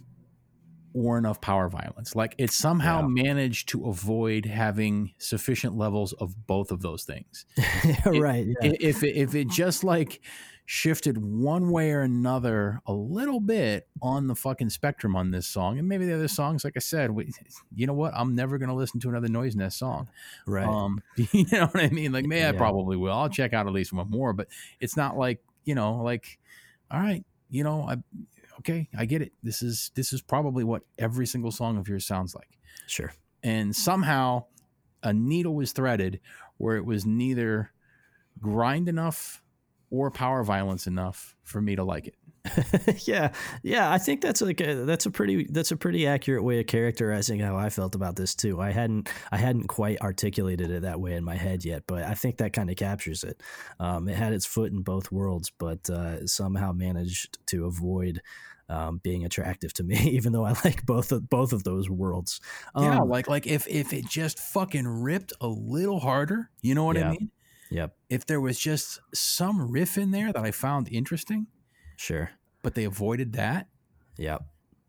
or enough power violence like it somehow Yeah. managed to avoid having sufficient levels of both of those things right. Yeah. I- if it, if it just like shifted one way or another a little bit on the fucking spectrum on this song and maybe the other songs like i said we, you know what i'm never going to listen to another noise nest song right. um you know what i mean like maybe i probably will i'll check out at least one more but it's not like you know like all right you know i okay i get it this is this is probably what every single song of yours sounds like sure. and somehow a needle was threaded where it was neither grind enough or power violence enough for me to like it. yeah, yeah, I think that's like a, that's a pretty that's a pretty accurate way of characterizing how I felt about this too. I hadn't I hadn't quite articulated it that way in my head yet, but I think that kind of captures it. Um, it had its foot in both worlds, but uh, somehow managed to avoid um, being attractive to me, even though I like both of both of those worlds. Um, yeah, like like if if it just fucking ripped a little harder, you know what Yeah. I mean? Yep. If there was just some riff in there that I found interesting, Sure. but they avoided that. Yep.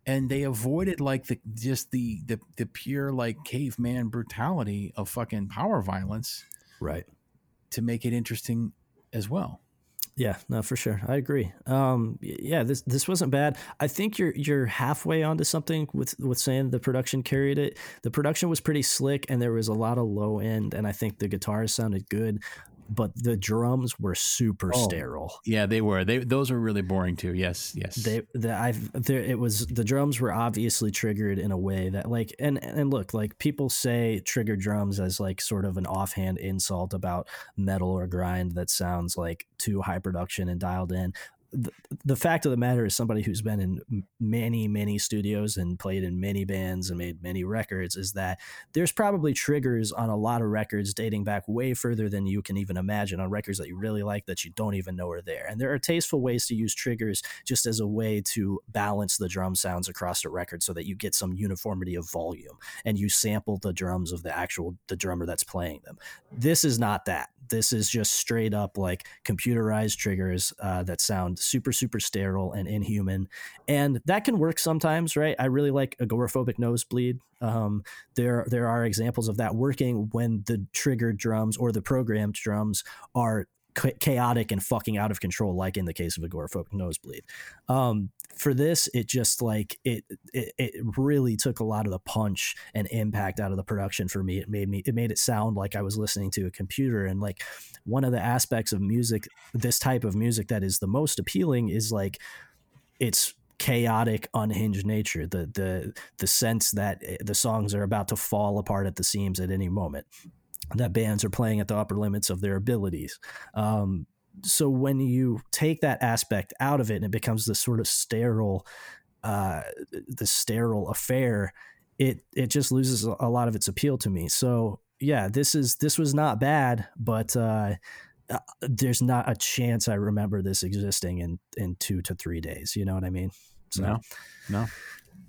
and they avoided like the just the the the pure like caveman brutality of fucking power violence Right. to make it interesting as well. Yeah, no, for sure. I agree. Um, yeah, this this wasn't bad. I think you're you're halfway onto something with with saying the production carried it. The production was pretty slick, and there was a lot of low end, and I think the guitars sounded good, but the drums were super Oh. sterile. Yeah, they were. They those were really boring too. Yes, yes. They, the, I've there. It was the drums were obviously triggered in a way that like, and and look, like people say trigger drums as like sort of an offhand insult about metal or grind that sounds like too high production and dialed in. The, the fact of the matter is, somebody who's been in many, many studios and played in many bands and made many records is that there's probably triggers on a lot of records dating back way further than you can even imagine on records that you really like that you don't even know are there. And there are tasteful ways to use triggers just as a way to balance the drum sounds across the record so that you get some uniformity of volume and you sample the drums of the actual the drummer that's playing them. This is not that. This is just straight up like computerized triggers uh, that sound super super sterile and inhuman, and that can work sometimes, right? I really like agoraphobic nosebleed. Um, there there are examples of that working when the triggered drums or the programmed drums are chaotic and fucking out of control, like in the case of agoraphobic nosebleed. Um, for this, it just like it, it it really took a lot of the punch and impact out of the production for me. It made me it made it sound like I was listening to a computer. And like one of the aspects of music, this type of music that is the most appealing is like it's chaotic unhinged nature the the the sense that eh, the songs are about to fall apart at the seams at any moment that bands are playing at the upper limits of their abilities um, so when you take that aspect out of it and it becomes this sort of sterile uh the sterile affair it it just loses a lot of its appeal to me so yeah this is this was not bad but uh uh, there's not a chance I remember this existing in in two to three days. You know what I mean? So, No, no.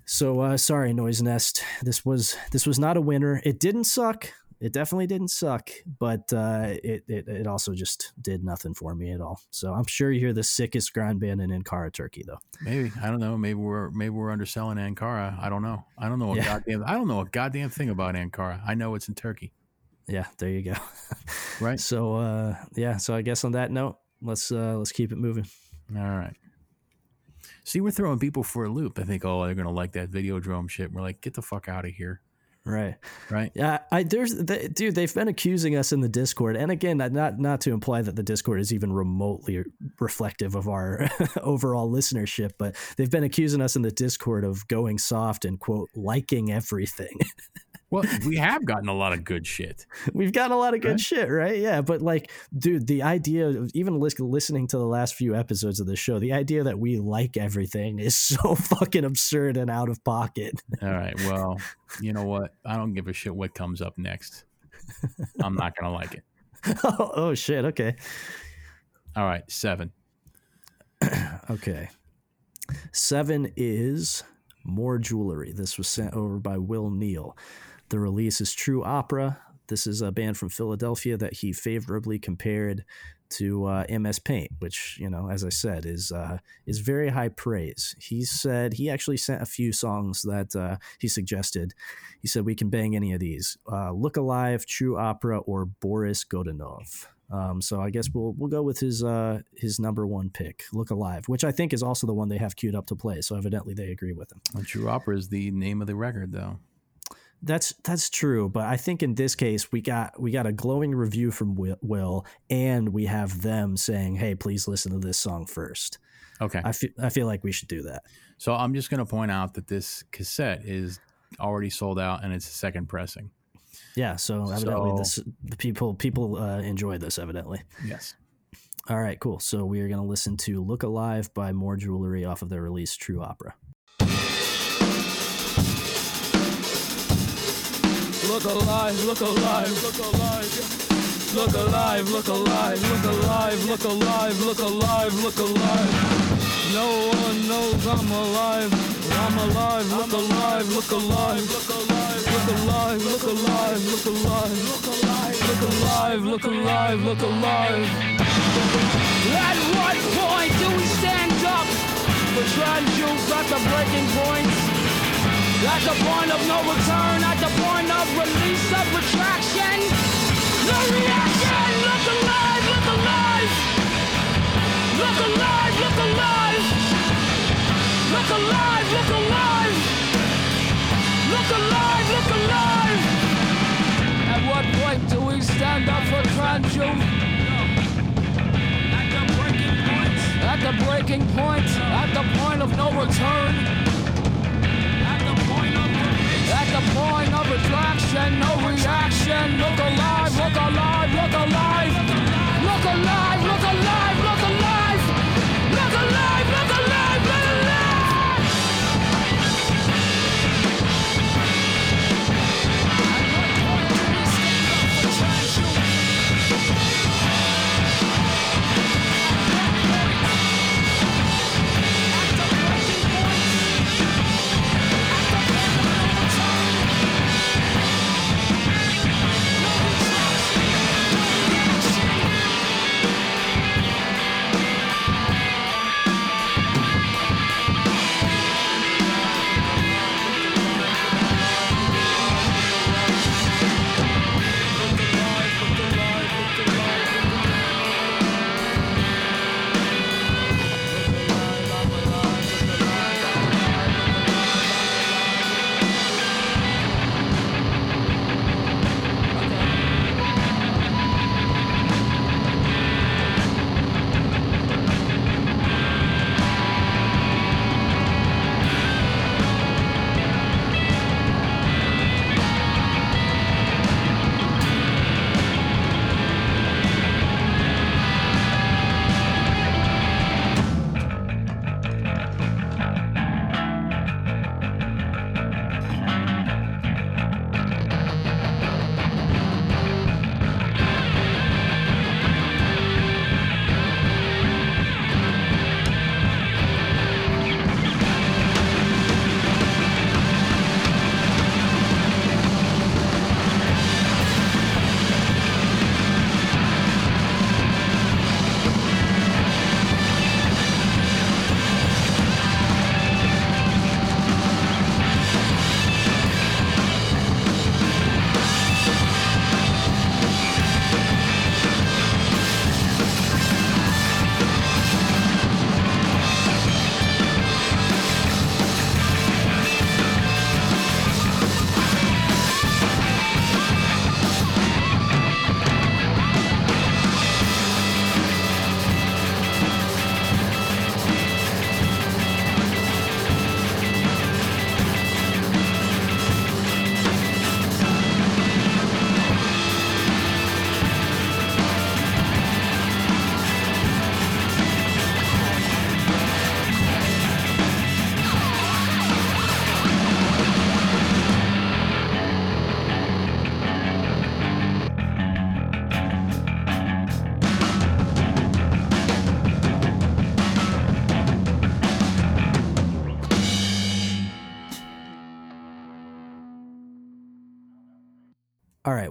So uh, sorry, Noise Nest. This was this was not a winner. It didn't suck. It definitely didn't suck, but uh, it, it it also just did nothing for me at all. So I'm sure you're the sickest grind band in Ankara, Turkey, though. Maybe I don't know. Maybe we're maybe we're underselling Ankara. I don't know. I don't know a Yeah. goddamn. I don't know a goddamn thing about Ankara. I know it's in Turkey, Yeah, there you go. right? So uh, yeah, so I guess on that note, let's uh, let's keep it moving. All right. See, we're throwing people for a loop. I think, oh, they're gonna like that Videodrome shit. We're like, get the fuck out of here, Right. right? Yeah, I there's the, dude. They've been accusing us in the Discord, and again, not not to imply that the Discord is even remotely reflective of our overall listenership, but they've been accusing us in the Discord of going soft and quote liking everything. Well, we have gotten a lot of good shit. We've gotten a lot of good Right. shit, right? Yeah, but like, dude, the idea of even listening to the last few episodes of the show, the idea that we like everything is so fucking absurd and out of pocket. All right. Well, you know what? I don't give a shit what comes up next. I'm not gonna like it. oh, oh shit. Okay. All right, seven. Okay. Seven is Moor Jewelry. This was sent over by Will Neal. The release is True Opera. This is a band from Philadelphia that he favorably compared to uh, MS Paint, which you know, as I said, is uh, is very high praise. He said he actually sent a few songs that uh, he suggested. He said we can bang any of these: uh, "Look Alive," "True Opera," or "Boris Godunov." Um, so I guess we'll we'll go with his uh, his number one pick, "Look Alive," which I think is also the one they have queued up to play. So evidently they agree with him. Well, True Opera is the name of the record, though. That's that's true, but I think in this case we got we got a glowing review from Will, and we have them saying, "Hey, please listen to this song first. Okay. I feel I feel like we should do that. So I'm just going to point out that this cassette is already sold out and it's a second pressing. Yeah, so evidently So- this the people people uh, enjoy this evidently. Yes. All right, cool. So we are going to listen to "Look Alive" by Moor Jewelry off of their release "True Opera." Look alive, look alive, look alive. Look alive, look alive, look alive, look alive, look alive, look alive. No one knows I'm alive. I'm alive, look alive, look alive, look alive, look alive, look alive, look alive, look alive, look alive, look alive. At what point do we stand up for trans youth at the breaking points? At the point of no return, at the point of release of retraction. The reaction, look alive, look alive. Look alive, look alive. Look alive, look alive. Look alive, look alive. At what point do we stand up for youth? At the breaking point. At the breaking point, at the point of no return. At the point of attraction, no reaction. Look alive, look alive, look alive. Look alive, look alive,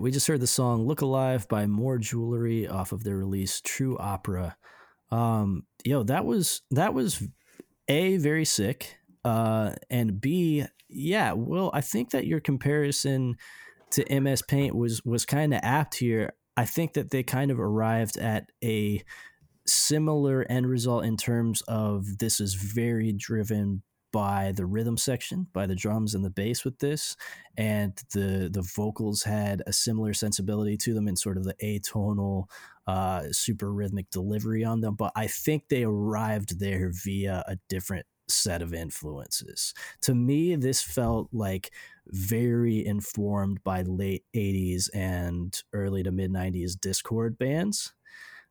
we just heard the song "Look Alive" by Moor Jewelry off of their release "True Opera." Um, yo, that was that was a very sick, uh, and b yeah. Well, I think that your comparison to MS Paint was was kind of apt here. I think that they kind of arrived at a similar end result in terms of this is very driven by the rhythm section, by the drums and the bass with this, and the the vocals had a similar sensibility to them in sort of the atonal, uh, super rhythmic delivery on them. But I think they arrived there via a different set of influences. To me, this felt like very informed by late 80s and early to mid 90s Dischord bands.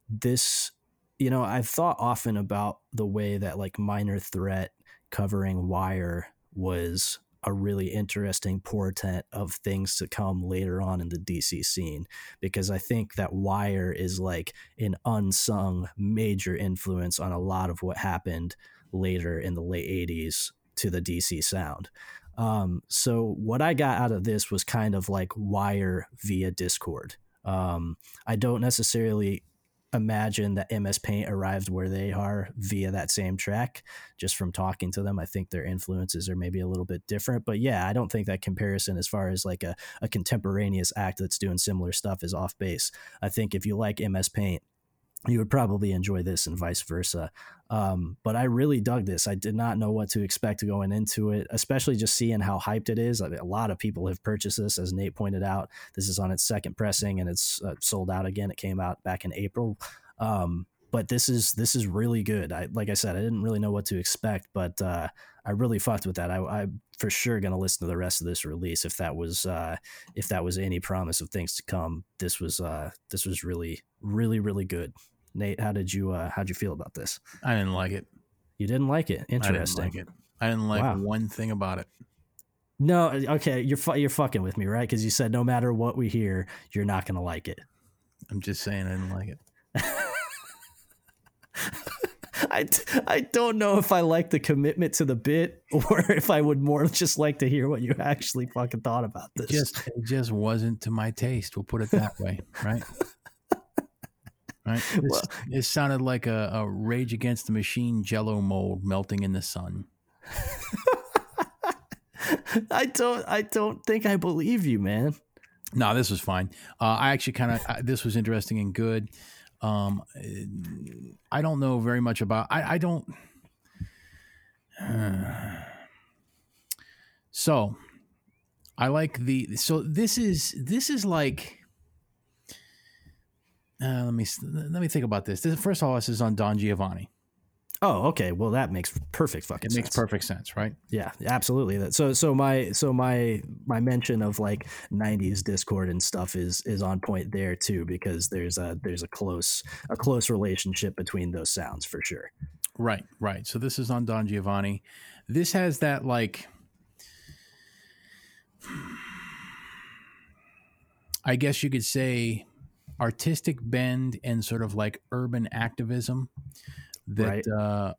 This, you know, I've thought often about the way that like Minor Threat covering Wire was a really interesting portent of things to come later on in the DC scene because I think that Wire is like an unsung major influence on a lot of what happened later in the late 80s to the DC sound. Um, so what I got out of this was kind of like Wire via Dischord. Um, I don't necessarily imagine that MS Paint arrived where they are via that same track. Just from talking to them, I think their influences are maybe a little bit different. But yeah, I don't think that comparison, as far as like a, a contemporaneous act that's doing similar stuff, is off base. I think if you like MS Paint, you would probably enjoy this and vice versa. Um, but I really dug this. I did not know what to expect going into it, especially just seeing how hyped it is. I mean, a lot of people have purchased this, as Nate pointed out. This is on its second pressing and it's uh, sold out again. It came out back in April. Um, but this is this is really good. I like I said, I didn't really know what to expect, but uh, I really fucked with that. I, I'm for sure gonna listen to the rest of this release if that was uh, if that was any promise of things to come. This was uh, this was really really really good. Nate, how did you uh, how'd you feel about this? I didn't like it. You didn't like it. Interesting. I didn't like it. I didn't like Wow. one thing about it. No, okay, you're fu- you're fucking with me, right? Because you said no matter what we hear, you're not gonna like it. I'm just saying I didn't like it. I, I don't know if I like the commitment to the bit or if I would more just like to hear what you actually fucking thought about this. Just it just wasn't to my taste. We'll put it that way, right? Right. This, Well- it sounded like a, a Rage Against the Machine Jello mold melting in the sun. I don't I don't think I believe you, man. No, this was fine. Uh, I actually kind of this was interesting and good. Um, I don't know very much about. I, I don't. so, I like the. So this is this is like. Uh, let me let me think about this. this. First of all, this is on Don Giovanni. Oh, okay. Well, that makes perfect fucking It makes sense. perfect sense, right? Yeah, absolutely. That so so my so my my mention of like '90s Dischord and stuff is is on point there too because there's a there's a close a close relationship between those sounds for sure. Right, right. So this is on Don Giovanni. This has that like I guess you could say artistic bend and sort of like urban activism that Right. uh,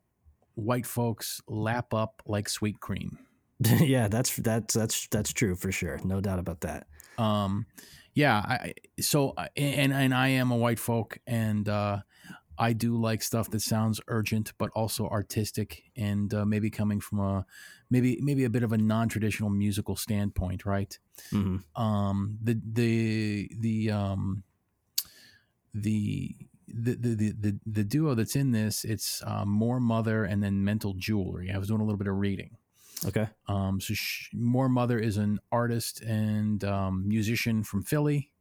white folks lap up like sweet cream. yeah, that's that's that's that's true for sure. No doubt about that. um yeah i so and and i am a white folk and uh i do like stuff that sounds urgent but also artistic and uh, maybe coming from a maybe maybe a bit of a non-traditional musical standpoint right hmm um the the the um the the, the, the, the, duo that's in this it's uh, moor mother and then mental jewelry i was doing a little bit of reading Okay. um, so sh- Moor Mother is an artist and um, musician from Philly.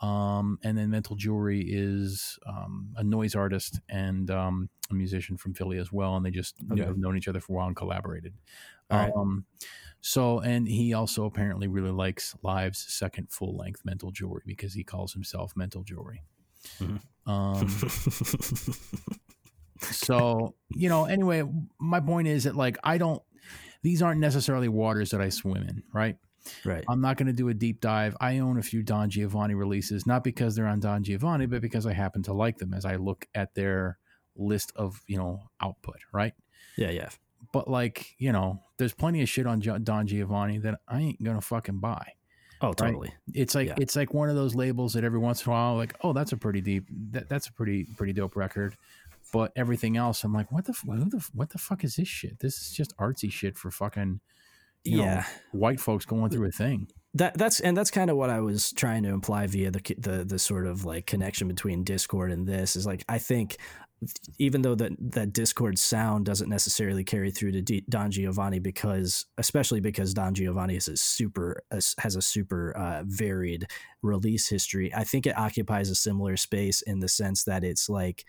Um, and then Mental Jewelry is um, a noise artist and um, a musician from Philly as well. And they just Okay. have known each other for a while and collaborated. Right. Um, so, and he also apparently really likes Live's second full length Mental Jewelry because he calls himself Mental Jewelry. Mhm. Um, so you know anyway my point is that like i don't these aren't necessarily waters that i swim in right right. i'm not going to do a deep dive i own a few don giovanni releases not because they're on don giovanni but because i happen to like them as i look at their list of you know output right Yeah, yeah. but like you know there's plenty of shit on don giovanni that i ain't gonna fucking buy Oh, totally. it's like Yeah. it's like one of those labels that every once in a while, like, oh, that's a pretty deep, that, that's a pretty pretty dope record. But everything else, I'm like, what the who the what the fuck is this shit? This is just artsy shit for fucking you know, Yeah. white folks going through a thing. that that's and that's kind of what I was trying to imply via the the the sort of like connection between Dischord and this is like I think even though that that Dischord sound doesn't necessarily carry through to D, Don Giovanni because especially because Don Giovanni is a super has a super uh, varied release history. I think it occupies a similar space in the sense that it's like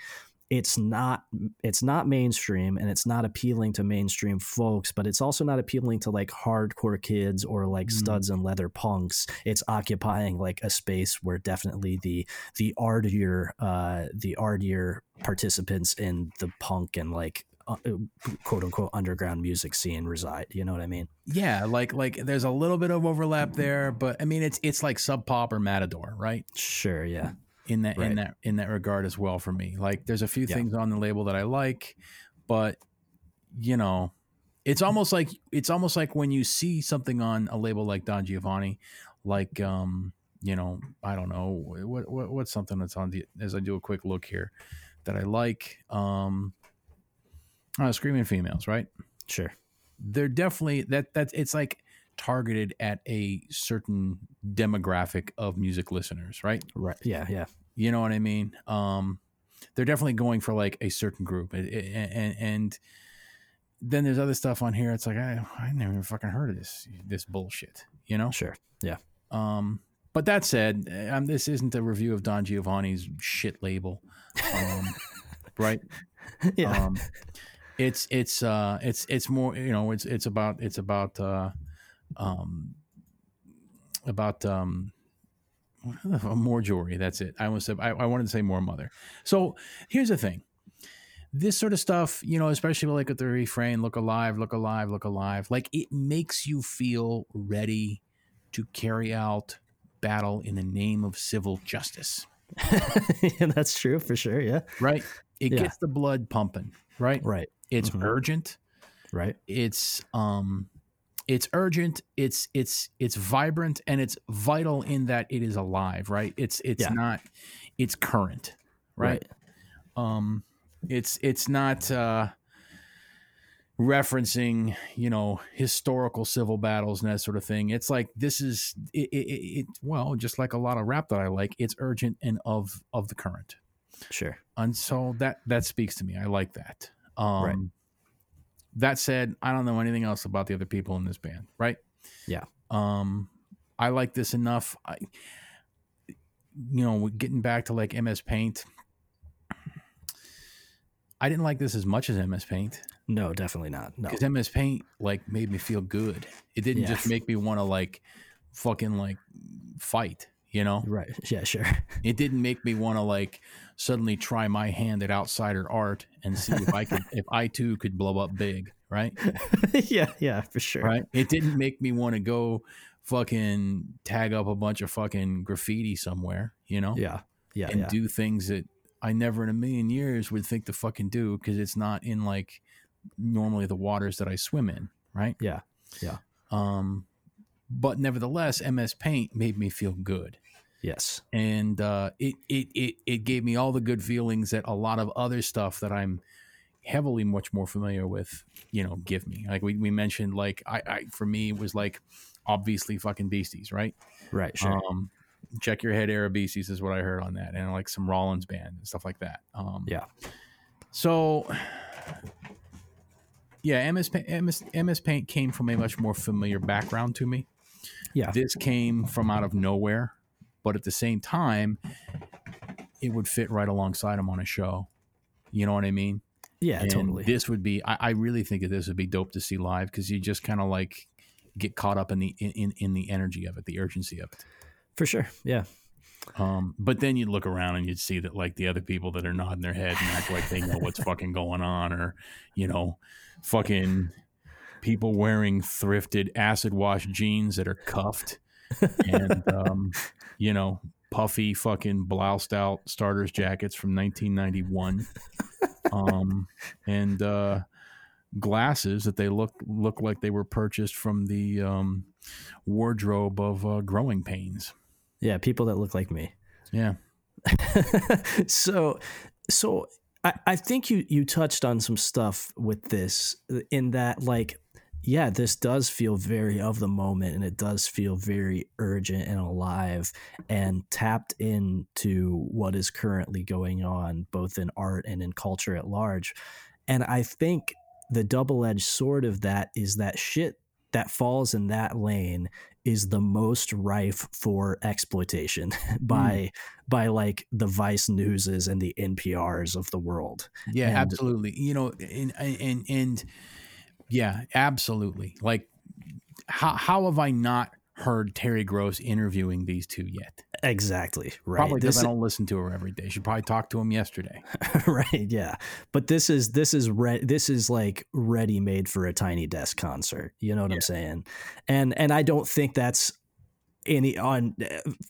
it's not it's not mainstream and it's not appealing to mainstream folks but it's also not appealing to like hardcore kids or like Mm. studs and leather punks it's occupying like a space where definitely the the artier uh the artier participants in the punk and like uh, quote unquote underground music scene reside you know what i mean Yeah, like like there's a little bit of overlap there, but I mean it's it's like Sub Pop or Matador, right? sure yeah In that in that in that regard as well for me. Like there's a few Yeah. things on the label that I like, but you know, it's almost like it's almost like when you see something on a label like Don Giovanni, like um, you know, I don't know what, what what's something that's on the as I do a quick look here that I like. Um, uh, Screaming Females, right? sure they're definitely that that's it's like targeted at a certain demographic of music listeners, right? right yeah yeah You know what I mean? Um, they're definitely going for like a certain group, and and, and then there's other stuff on here. It's like I I never even fucking heard of this this bullshit, you know? sure yeah Um, but that said, um, this isn't a review of Don Giovanni's shit label, um, right? yeah um, it's it's uh it's it's more you know it's it's about it's about uh um about um Moor Jewelry. That's it. I almost said I, I wanted to say Moor Mother. So here's the thing. This sort of stuff you know especially like with the refrain look alive look alive look alive like it makes you feel ready to carry out battle in the name of civil justice. Yeah that's true for sure yeah. Right? It Yeah. gets the blood pumping right? Right. It's Mhm. urgent. Right. It's um it's urgent it's it's it's vibrant and it's vital in that it is alive right it's it's Yeah. not it's current right? um it's it's not uh referencing you know historical civil battles and that sort of thing it's like this is it, it, it it- well just like a lot of rap that i like it's urgent and of of the current sure and so that that speaks to me. I like that. Um, Right. That said, I don't know anything else about the other people in this band, right? Yeah. Um, I like this enough. I, you know, getting back to like MS Paint, I didn't like this as much as MS Paint no definitely not no because MS Paint like made me feel good. It didn't Yeah. just make me want to like fucking like fight, you know? right yeah sure it didn't make me want to like suddenly try my hand at outsider art and see if I could if I too could blow up big, right? yeah yeah for sure Right? It didn't make me want to go fucking tag up a bunch of fucking graffiti somewhere, you know? yeah yeah and yeah do things that I never in a million years would think to fucking do because it's not in like normally the waters that I swim in, right? Yeah. Yeah. Um but nevertheless, MS Paint made me feel good yes and uh, it, it it it gave me all the good feelings that a lot of other stuff that I'm heavily much more familiar with, you know, give me. Like we, we mentioned, like I, I for me it was like obviously fucking beasties, right? right sure Um, check your head, era beasties is what I heard on that, and like some Rollins band and stuff like that. Um, Yeah. So. Yeah, MS, MS MS Paint came from a much more familiar background to me yeah this came from out of nowhere, but at the same time, it would fit right alongside him on a show. You know what I mean? yeah And totally This would be. I, I really think that this would be dope to see live because you just kind of like get caught up in the in, in the energy of it, the urgency of it. for sure yeah Um, but then you'd look around and you'd see that like the other people that are nodding their head and act like they know what's fucking going on, or you know, fucking people wearing thrifted acid wash jeans that are cuffed, and um, you know, puffy fucking bloused out starters jackets from 1991, um, and uh, glasses that they look look like they were purchased from the um, wardrobe of uh, Growing Pains. yeah people that look like me Yeah. so so I, I think you you touched on some stuff with this in that like yeah this does feel very of the moment and it does feel very urgent and alive and tapped into what is currently going on both in art and in culture at large and i think the double-edged sword of that is that shit that falls in that lane is the most rife for exploitation mm. by by like the Vice Newses and the NPRs of the world. Yeah, And- absolutely. You know, and and and yeah, absolutely. Like, how how have I not heard Terry Gross interviewing these two yet? Exactly. Right. Probably because I don't listen to her every day. Should probably talk to him yesterday. right yeah but this is this is re- this is like ready made for a tiny desk concert you know what i'm saying and and i don't think that's any on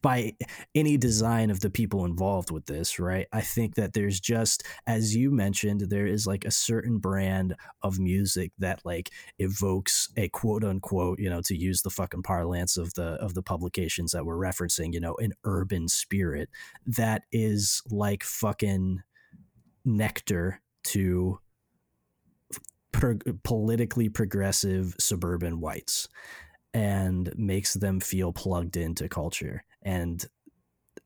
by any design of the people involved with this right? I think that there's just as you mentioned there is like a certain brand of music that like evokes a quote unquote you know to use the fucking parlance of the of the publications that we're referencing you know an urban spirit that is like fucking nectar to pro- politically progressive suburban whites and makes them feel plugged into culture. And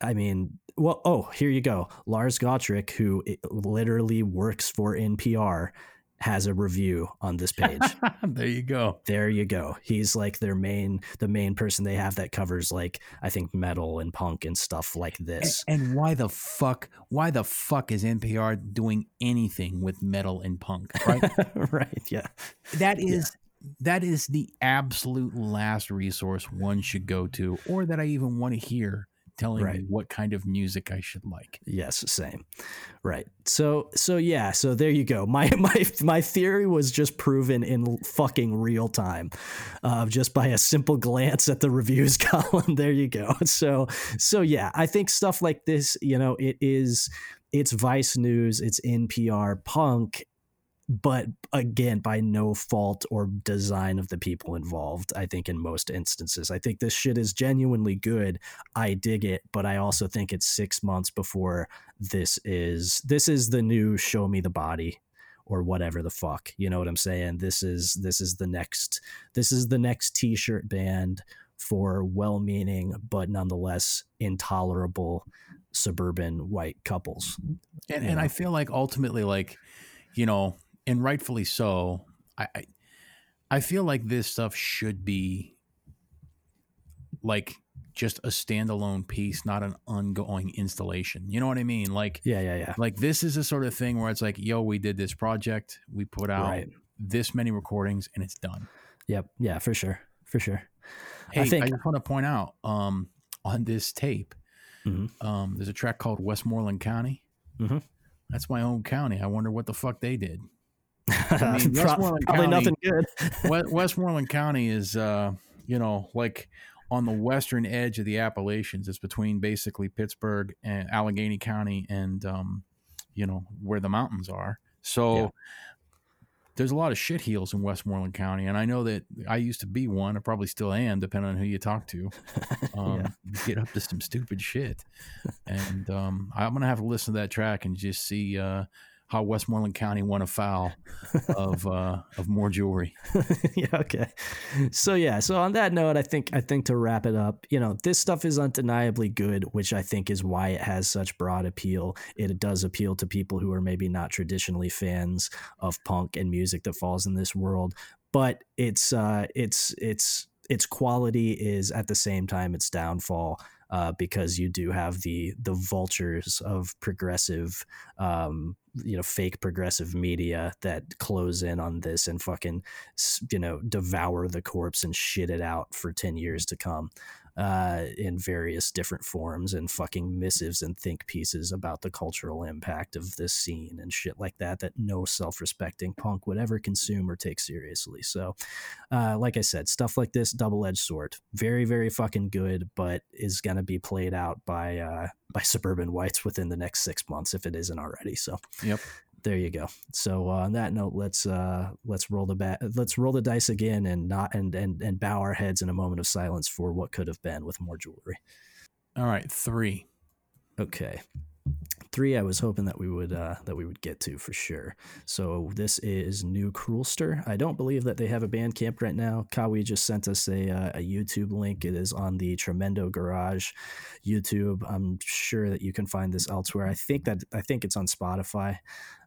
I mean, well, oh, here you go. Lars Gotrich, who literally works for NPR, has a review on this page. there you go. there you go. He's like their main, the main person they have that covers like I think metal and punk and stuff like this. And why the fuck? Why the fuck is NPR doing anything with metal and punk? Right. right? Yeah. that is that is the absolute last resource one should go to, or that I even want to hear telling Right. me what kind of music I should like. Yes, same. Right. So so yeah, so there you go. My my my theory was just proven in fucking real time. Uh, just by a simple glance at the reviews column. There you go. So so yeah, I think stuff like this, you know, it is it's Vice News, it's NPR punk but again by no fault or design of the people involved i think in most instances. I think this shit is genuinely good. I dig it but i also think it's six months before this is this is the new show me the body or whatever the fuck. You know what i'm saying? This is this is the next this is the next t-shirt band for well-meaning but nonetheless intolerable suburban white couples And and I feel like ultimately, like you know, and rightfully so. I I, I feel like this stuff should be like just a standalone piece, not an ongoing installation. You know what I mean? Like yeah yeah yeah like this is a sort of thing where it's like, yo, we did this project, we put out Right. this many recordings, and it's done. yep yeah for sure for sure Hey, I, think- I just want to point out um, on this tape, Mhm. um, there's a track called Westmoreland County. Mhm. That's my own county. I wonder what the fuck they did. I mean, Westmoreland probably County- nothing good. Westmoreland County is, uh, you know, like on the western edge of the Appalachians. It's between basically Pittsburgh and Allegheny County and, um, you know, where the mountains are. So Yeah. there's a lot of shit heels in Westmoreland County. And I know that I used to be one. I probably still am, depending on who you talk to. Um, Get up to some stupid shit. And um, I'm going to have to listen to that track and just see uh, how Westmoreland County won afoul of, uh, of Moor Jewelry. yeah, okay. So yeah, so on that note, I think I think to wrap it up, you know, this stuff is undeniably good, which I think is why it has such broad appeal. It does appeal to people who are maybe not traditionally fans of punk and music that falls in this world, but it's uh it's it's its quality is at the same time its downfall. Uh, because you do have the the vultures of progressive um, you know fake progressive media that close in on this and fucking you know devour the corpse and shit it out for 10 years to come uh, in various different forms and fucking missives and think pieces about the cultural impact of this scene and shit like that that no self-respecting punk would ever consume or take seriously. So uh, like i said stuff like this double-edged sword. Very very fucking good but is to be played out by uh, by suburban whites within the next six months if it isn't already so. Yep. There you go. So uh, on that note, let's uh, let's roll the bat, let's roll the dice again, and not and and and bow our heads in a moment of silence for what could have been with Moor Jewelry. All right, three. Okay, three. I was hoping that we would uh, that we would get to for sure. So this is New Cruelster. I don't believe that they have a Bandcamp right now. Kawi just sent us a uh, a YouTube link. It is on the Tremendo Garage YouTube. I'm sure that you can find this elsewhere. I think that I think it's on Spotify.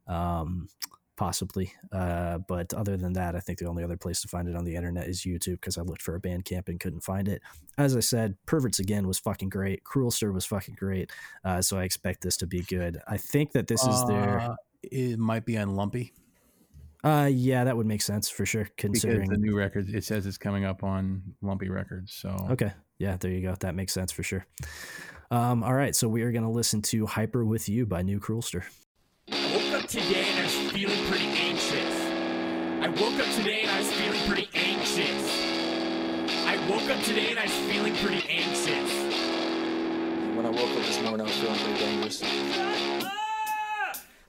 Um, possibly. Uh, but other than that, I think the only other place to find it on the internet is YouTube because I looked for a Bandcamp and couldn't find it. As I said, Perverts Again was fucking great. Cruelster was fucking great. Uh, so I expect this to be good. I think that this is their. Uh, it might be on Lumpy Uh, yeah, that would make sense for sure. because Considering. the new record it says it's coming up on Lumpy Records. So Okay. Yeah, there you go. That makes sense for sure. Um, all right. So we are going to listen to Hyper with You by New Cruelster. I woke up today and I was feeling pretty anxious. I woke up today and I was feeling pretty anxious. I woke up today and I was feeling pretty anxious. When I woke up this morning, I was feeling pretty dangerous.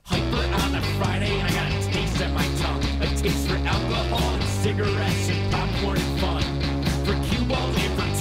Hyper on a Friday and I got a taste at my tongue. A taste for alcohol and cigarettes and popcorn and fun. For cue balls and for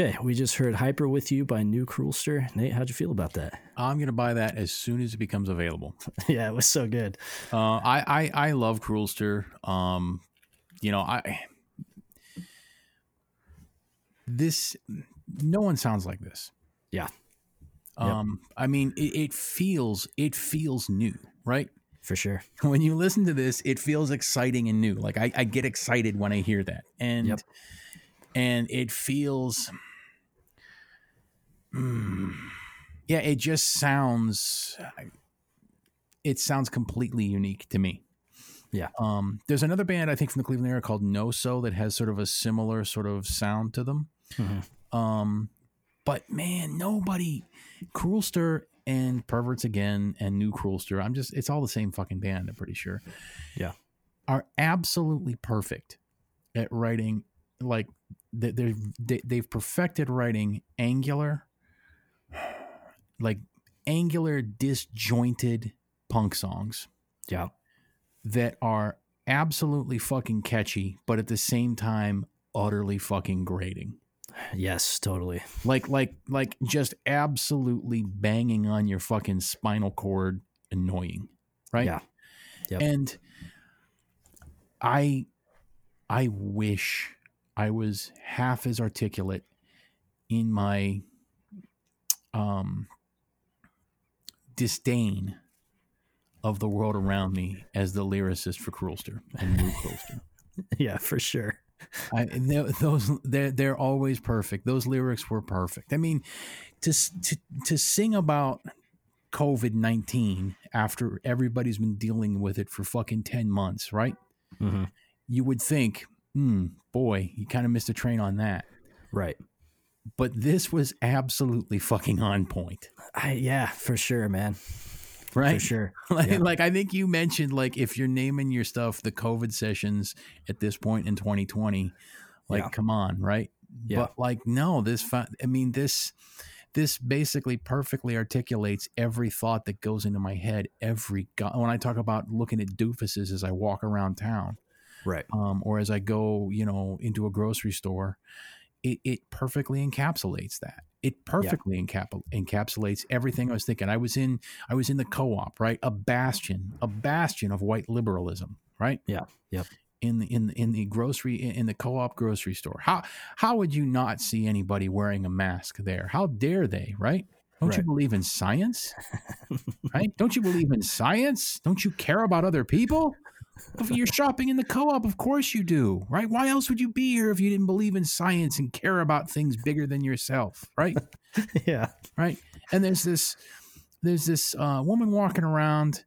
Okay, we just heard Hyper with You by New Cruelster. Nate, how'd you feel about that? I'm gonna buy that as soon as it becomes available. yeah, it was so good. Uh, I, I I love Cruelster. Um, you know, I this no one sounds like this. Yeah. Yep. Um, I mean, it, it feels it feels new, right? For sure. When you listen to this, it feels exciting and new. Like I, I get excited when I hear that, and Yep. and it feels, Mm. yeah, it just sounds. It sounds completely unique to me. Yeah. Um, there's another band I think from the Cleveland area called No So that has sort of a similar sort of sound to them. Mhm. Um, but man, nobody, Cruelster and Perverts again and New Cruelster. I'm just, it's all the same fucking band. I'm pretty sure. Yeah. Are absolutely perfect at writing. Like they- they're, they, they've perfected writing angular, like angular disjointed punk songs Yeah. that are absolutely fucking catchy, but at the same time utterly fucking grating. Yes, totally. Like like like just absolutely banging on your fucking spinal cord annoying. Right? Yeah. Yep. And I I wish I was half as articulate in my um disdain of the world around me as the lyricist for Cruelster and New Cruelster. Yeah, for sure. I, tho- those they're they're always perfect. Those lyrics were perfect. I mean, to to to sing about COVID nineteen after everybody's been dealing with it for fucking ten months, right? hmm You would think, hmm, boy, you kind of missed a train on that. Right. But this was absolutely fucking on point, I, yeah, for sure, man. right? For sure. Like, Yeah. like I think you mentioned, like if you're naming your stuff the COVID sessions at this point in 2020, like Yeah. come on, right? Yeah. But like no, this fi- I mean this this basically perfectly articulates every thought that goes into my head every go- when I talk about looking at doofuses as I walk around town Right. um, or as I go, you know, into a grocery store, it, it perfectly encapsulates that. It perfectly encap- encapsulates everything I was thinking. I was in, I was in the co-op, right? A bastion, a bastion of white liberalism, right? Yeah. Yep. In the in the, in the grocery in the co-op grocery store, how how would you not see anybody wearing a mask there? How dare they, right? Don't you believe in science? right? Don't you believe in science? Don't you care about other people? If you're shopping in the co-op, of course you do, right? Why else would you be here if you didn't believe in science and care about things bigger than yourself, right? yeah. right? And there's this there's this uh, woman walking around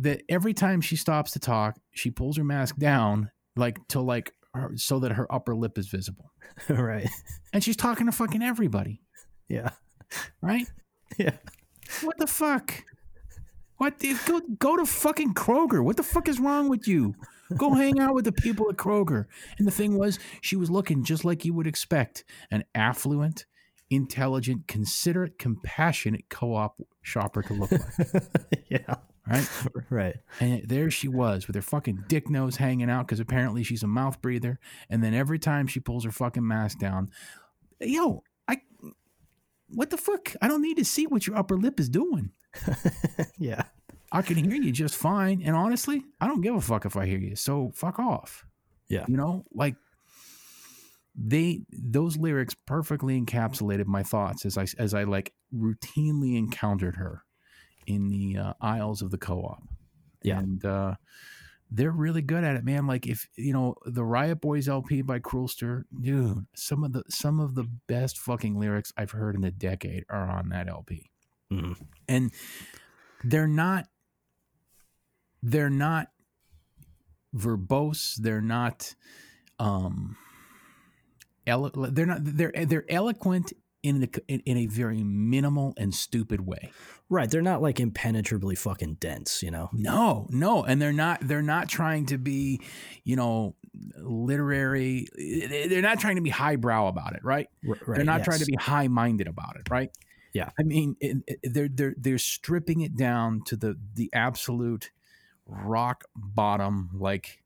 that every time she stops to talk, she pulls her mask down like to like her, so that her upper lip is visible, right. and she's talking to fucking everybody, Yeah. right? Yeah. What the fuck? What? The, go go to fucking Kroger. What the fuck is wrong with you? Go hang out with the people at Kroger. And the thing was, she was looking just like you would expect an affluent, intelligent, considerate, compassionate co-op shopper to look like, yeah. right? Right. And there she was with her fucking dick nose hanging out because apparently she's a mouth breather. And then every time she pulls her fucking mask down, yo, I, what the fuck? I don't need to see what your upper lip is doing. yeah. I can hear you just fine. And honestly, I don't give a fuck if I hear you. So fuck off. Yeah. You know, like they those lyrics perfectly encapsulated my thoughts as I as I like routinely encountered her in the uh, aisles of the co-op. Yeah. And uh they're really good at it, man. Like if you know the Riot Boys LP by Cruelster, dude, some of the some of the best fucking lyrics I've heard in a decade are on that LP Mhm. and they're not they're not verbose they're not um elo- they're not they're they're eloquent in a, in, in a very minimal and stupid way Right. They're not like impenetrably fucking dense, you know? no no and they're not they're not trying to be you know literary they're not trying to be highbrow about it right right. they're not trying to be high minded about it, right? Yeah. I mean, it, it- eh, eh, they're they're they're stripping it down to the the absolute rock bottom, like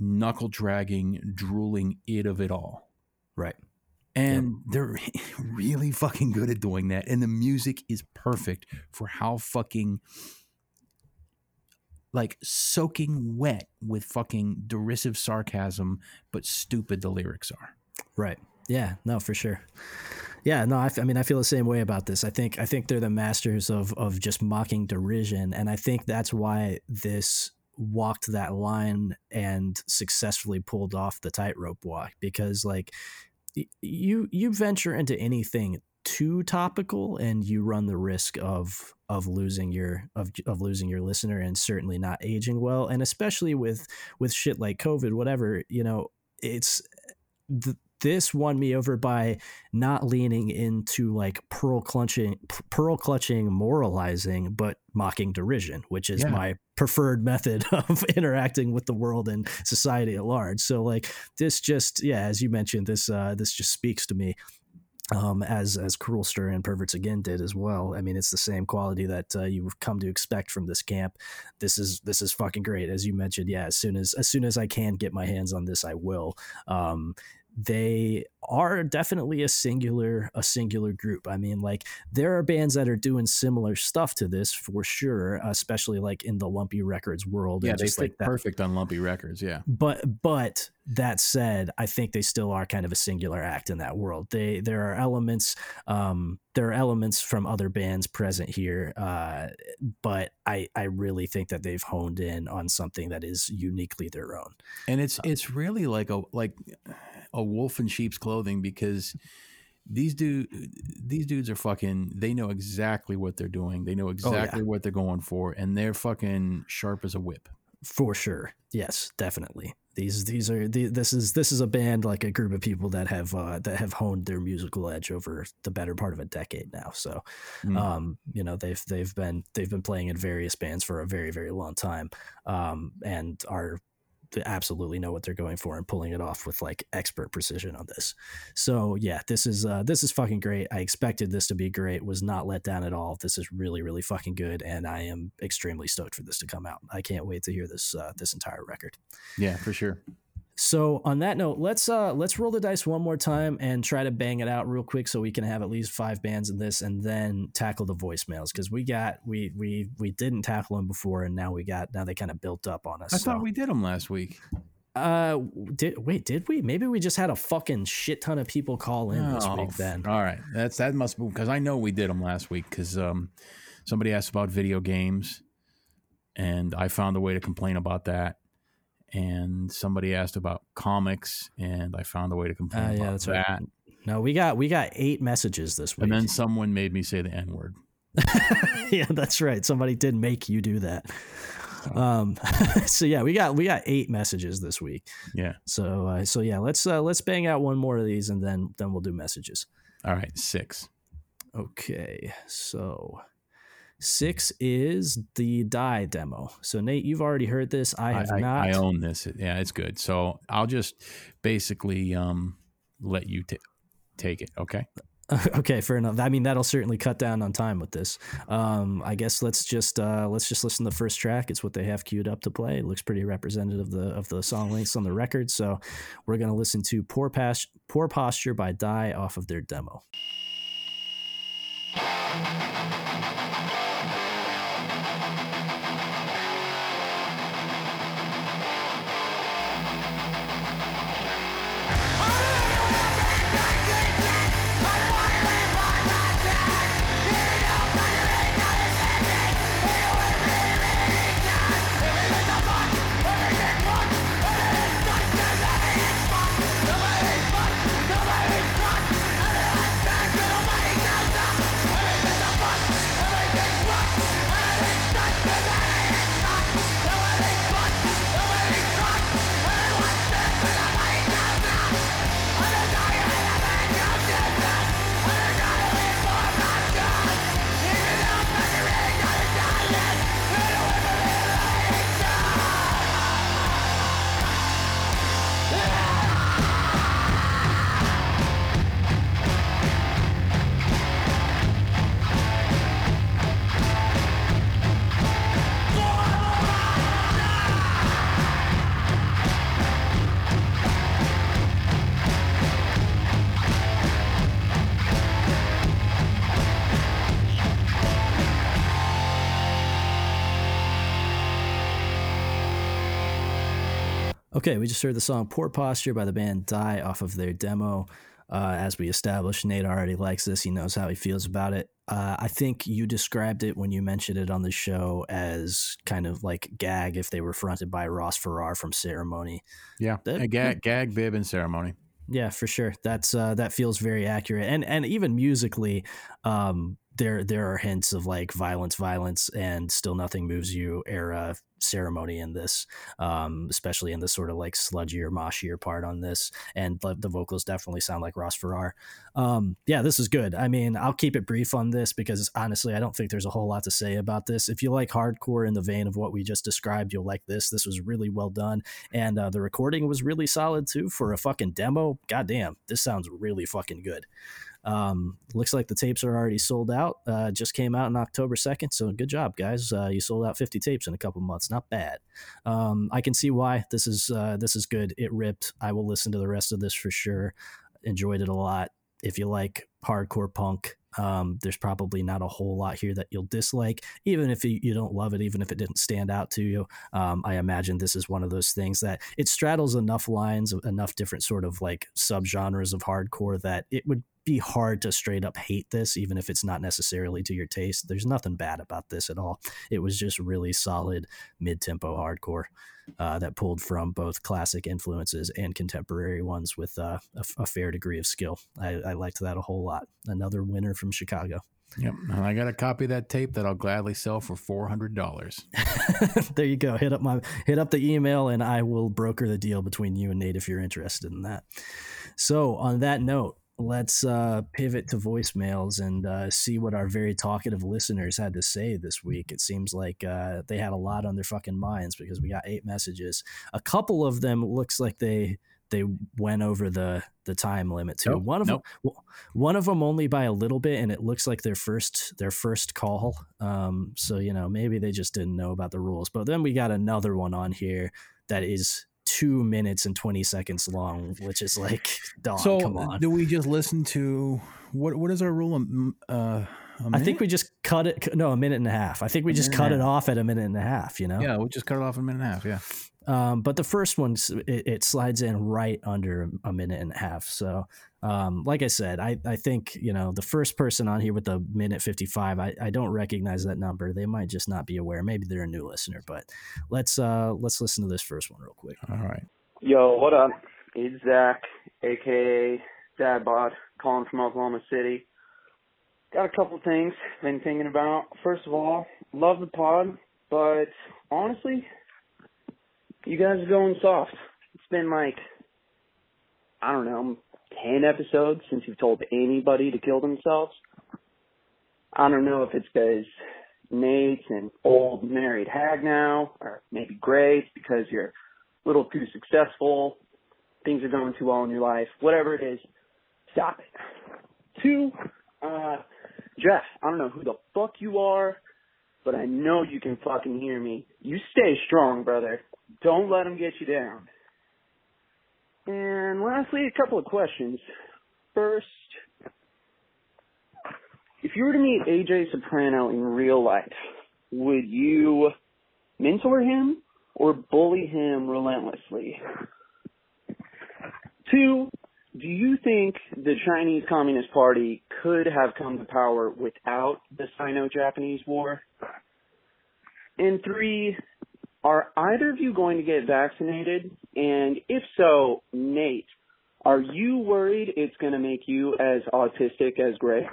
knuckle dragging, drooling it of it all. Right. And they're really fucking good at doing that. And the music is perfect for how fucking like soaking wet with fucking derisive sarcasm, but stupid the lyrics are. Right. Yeah. No, for sure. Yeah. No, I, mean, I feel the same way about this. I think, I think they're the masters of, of just mocking derision. And I think that's why this walked that line and successfully pulled off the tightrope walk because like you, you venture into anything too topical and you run the risk of of losing your of, of losing your listener and certainly not aging well and especially with with shit like covid whatever you know it's th- this won me over by not leaning into like pearl clutching pearl clutching moralizing but mocking derision which is Yeah. my preferred method of interacting with the world and society at large so like this just yeah as you mentioned this uh this just speaks to me um, as as Cruelster and Perverts Again did as well. I mean, it's the same quality that uh, you've come to expect from this camp. This is this is fucking great, as you mentioned. Yeah, as soon as as soon as I can get my hands on this, I will. Um, they are definitely a singular a singular group. I mean, like there are bands that are doing similar stuff to this for sure, especially like in the Lumpy Records world. Yeah, they fit like that. perfect on Lumpy Records. Yeah. But but that said, I think they still are kind of a singular act in that world. They there are elements um there are elements from other bands present here, uh, but I I really think that they've honed in on something that is uniquely their own. and it's it's really like a like a wolf in sheep's clothing because these dude these dudes are fucking they know exactly what they're doing they know Oh, yeah. exactly what they're going for and they're fucking sharp as a whip For sure. Yes, definitely. These these are the, this is this is a band like a group of people that have uh, that have honed their musical edge over the better part of a decade now. So, Mm. um, you know they've they've been they've been playing in various bands for a very very long time, um, and are absolutely know what they're going for and pulling it off with like expert precision on this. So yeah, this is uh, this is fucking great. I expected this to be great. Was not let down at all. This is really really fucking good, and I am extremely stoked for this to come out. I can't wait to hear this uh, this entire record. yeah for sure So on that note, let's uh let's roll the dice one more time and try to bang it out real quick so we can have at least five bands in this and then tackle the voicemails because we got we we we didn't tackle them before and now we got now they kind of built up on us. i so. thought we did them last week uh did wait did we maybe we just had a fucking shit ton of people call in this Oh, week then. all right that's that must be because i know we did them last week because um somebody asked about video games and i found a way to complain about that and somebody asked about comics and i found a way to complain Uh, about yeah, that's right. No, we got we got eight messages this week. and then someone made me say the n word yeah, that's right. Somebody did make you do that. Um, so yeah, we got we got eight messages this week. yeah So uh, so yeah, let's uh, let's bang out one more of these and then then we'll do messages. all right six Okay, so six is the die demo. So Nate, you've already heard this. I have I, not. I own this. Yeah, it's good. So I'll just basically um, let you ta take it. Okay. okay, fair enough. I mean, that'll certainly cut down on time with this. Um, I guess let's just uh, let's just listen to the first track. It's what they have queued up to play. It looks pretty representative of the of the song lengths on the record. So we're gonna listen to "Poor Pas- Poor Posture" by Die off of their demo. Okay, we just heard the song Poor Posture by the band Die off of their demo. Uh, as we established, Nate already likes this. He knows how he feels about it. Uh, I think you described it when you mentioned it on the show as kind of like gag if they were fronted by Ross Farrar from Ceremony. Yeah. That- a gag, gag, bib, and ceremony. Yeah, for sure. That's uh, that feels very accurate, and and even musically, um, there there are hints of like violence, violence, and still nothing moves you era ceremony in this, um, especially in the sort of like sludgier, moshier part on this, and the, the vocals definitely sound like Ross Farrar. Um, yeah, this is good. I mean, I'll keep it brief on this because honestly, I don't think there's a whole lot to say about this. If you like hardcore in the vein of what we just described, you'll like this. This was really well done, and uh, the recording was really solid too for a fucking demo. Goddamn, this sounds really fucking good. Um, looks like the tapes are already sold out. Uh, just came out on October 2nd. So good job, guys. Uh, you sold out 50 tapes in a couple months. Not bad. Um, I can see why this is uh, this is good. It ripped. I will listen to the rest of this for sure. Enjoyed it a lot. If you like hardcore punk, um, there's probably not a whole lot here that you'll dislike, even if you, you don't love it, even if it didn't stand out to you. Um, I imagine this is one of those things that it straddles enough lines, enough different sort of like subgenres of hardcore that it would be hard to straight up hate this, even if it's not necessarily to your taste. There's nothing bad about this at all. It was just really solid mid tempo hardcore uh, that pulled from both classic influences and contemporary ones with uh, a, a fair degree of skill. I, I liked that a whole lot. Another winner from Chicago. Yep. And I got a copy of that tape that I'll gladly sell for four hundred dollars. there you go. Hit up my hit up the email and I will broker the deal between you and Nate if you're interested in that. So on that note, let's uh, pivot to voicemails and uh, see what our very talkative listeners had to say this week. It seems like uh, they had a lot on their fucking minds because we got eight messages. A couple of them looks like they they went over the the time limit too. Nope, one of nope. them, one of them only by a little bit, and it looks like their first their first call. Um, so you know maybe they just didn't know about the rules. But then we got another one on here that is two minutes and twenty seconds long, which is like, dog, so come on. do we just listen to what? What is our rule? Uh, a I think we just cut it. No, a minute and a half. I think we just cut a it off at a minute and a half. You know. yeah, we just cut it off in a minute and a half. Yeah. Um, but the first one, it, it slides in right under a minute and a half. So, um, like I said, I, I think, you know, the first person on here with the minute 55, I, I don't recognize that number. They might just not be aware. Maybe they're a new listener, but let's, uh, let's listen to this first one real quick. All right. Yo, what up? It's Zach, aka Dad Bod, calling from Oklahoma City. Got a couple things been thinking about. First of all, love the pod, but honestly, you guys are going soft. It's been like, I don't know, 10 episodes since you've told anybody to kill themselves. I don't know if it's because Nate's an old married hag now, or maybe it's because you're a little too successful, things are going too well in your life, whatever it is, stop it. Two, uh, Jeff, I don't know who the fuck you are, but I know you can fucking hear me. You stay strong, brother. Don't let them get you down. And lastly, a couple of questions. First, if you were to meet AJ Soprano in real life, would you mentor him or bully him relentlessly? Two, do you think the Chinese Communist Party could have come to power without the Sino-Japanese War? And three, are either of you going to get vaccinated? And if so, Nate, are you worried it's going to make you as autistic as Gray?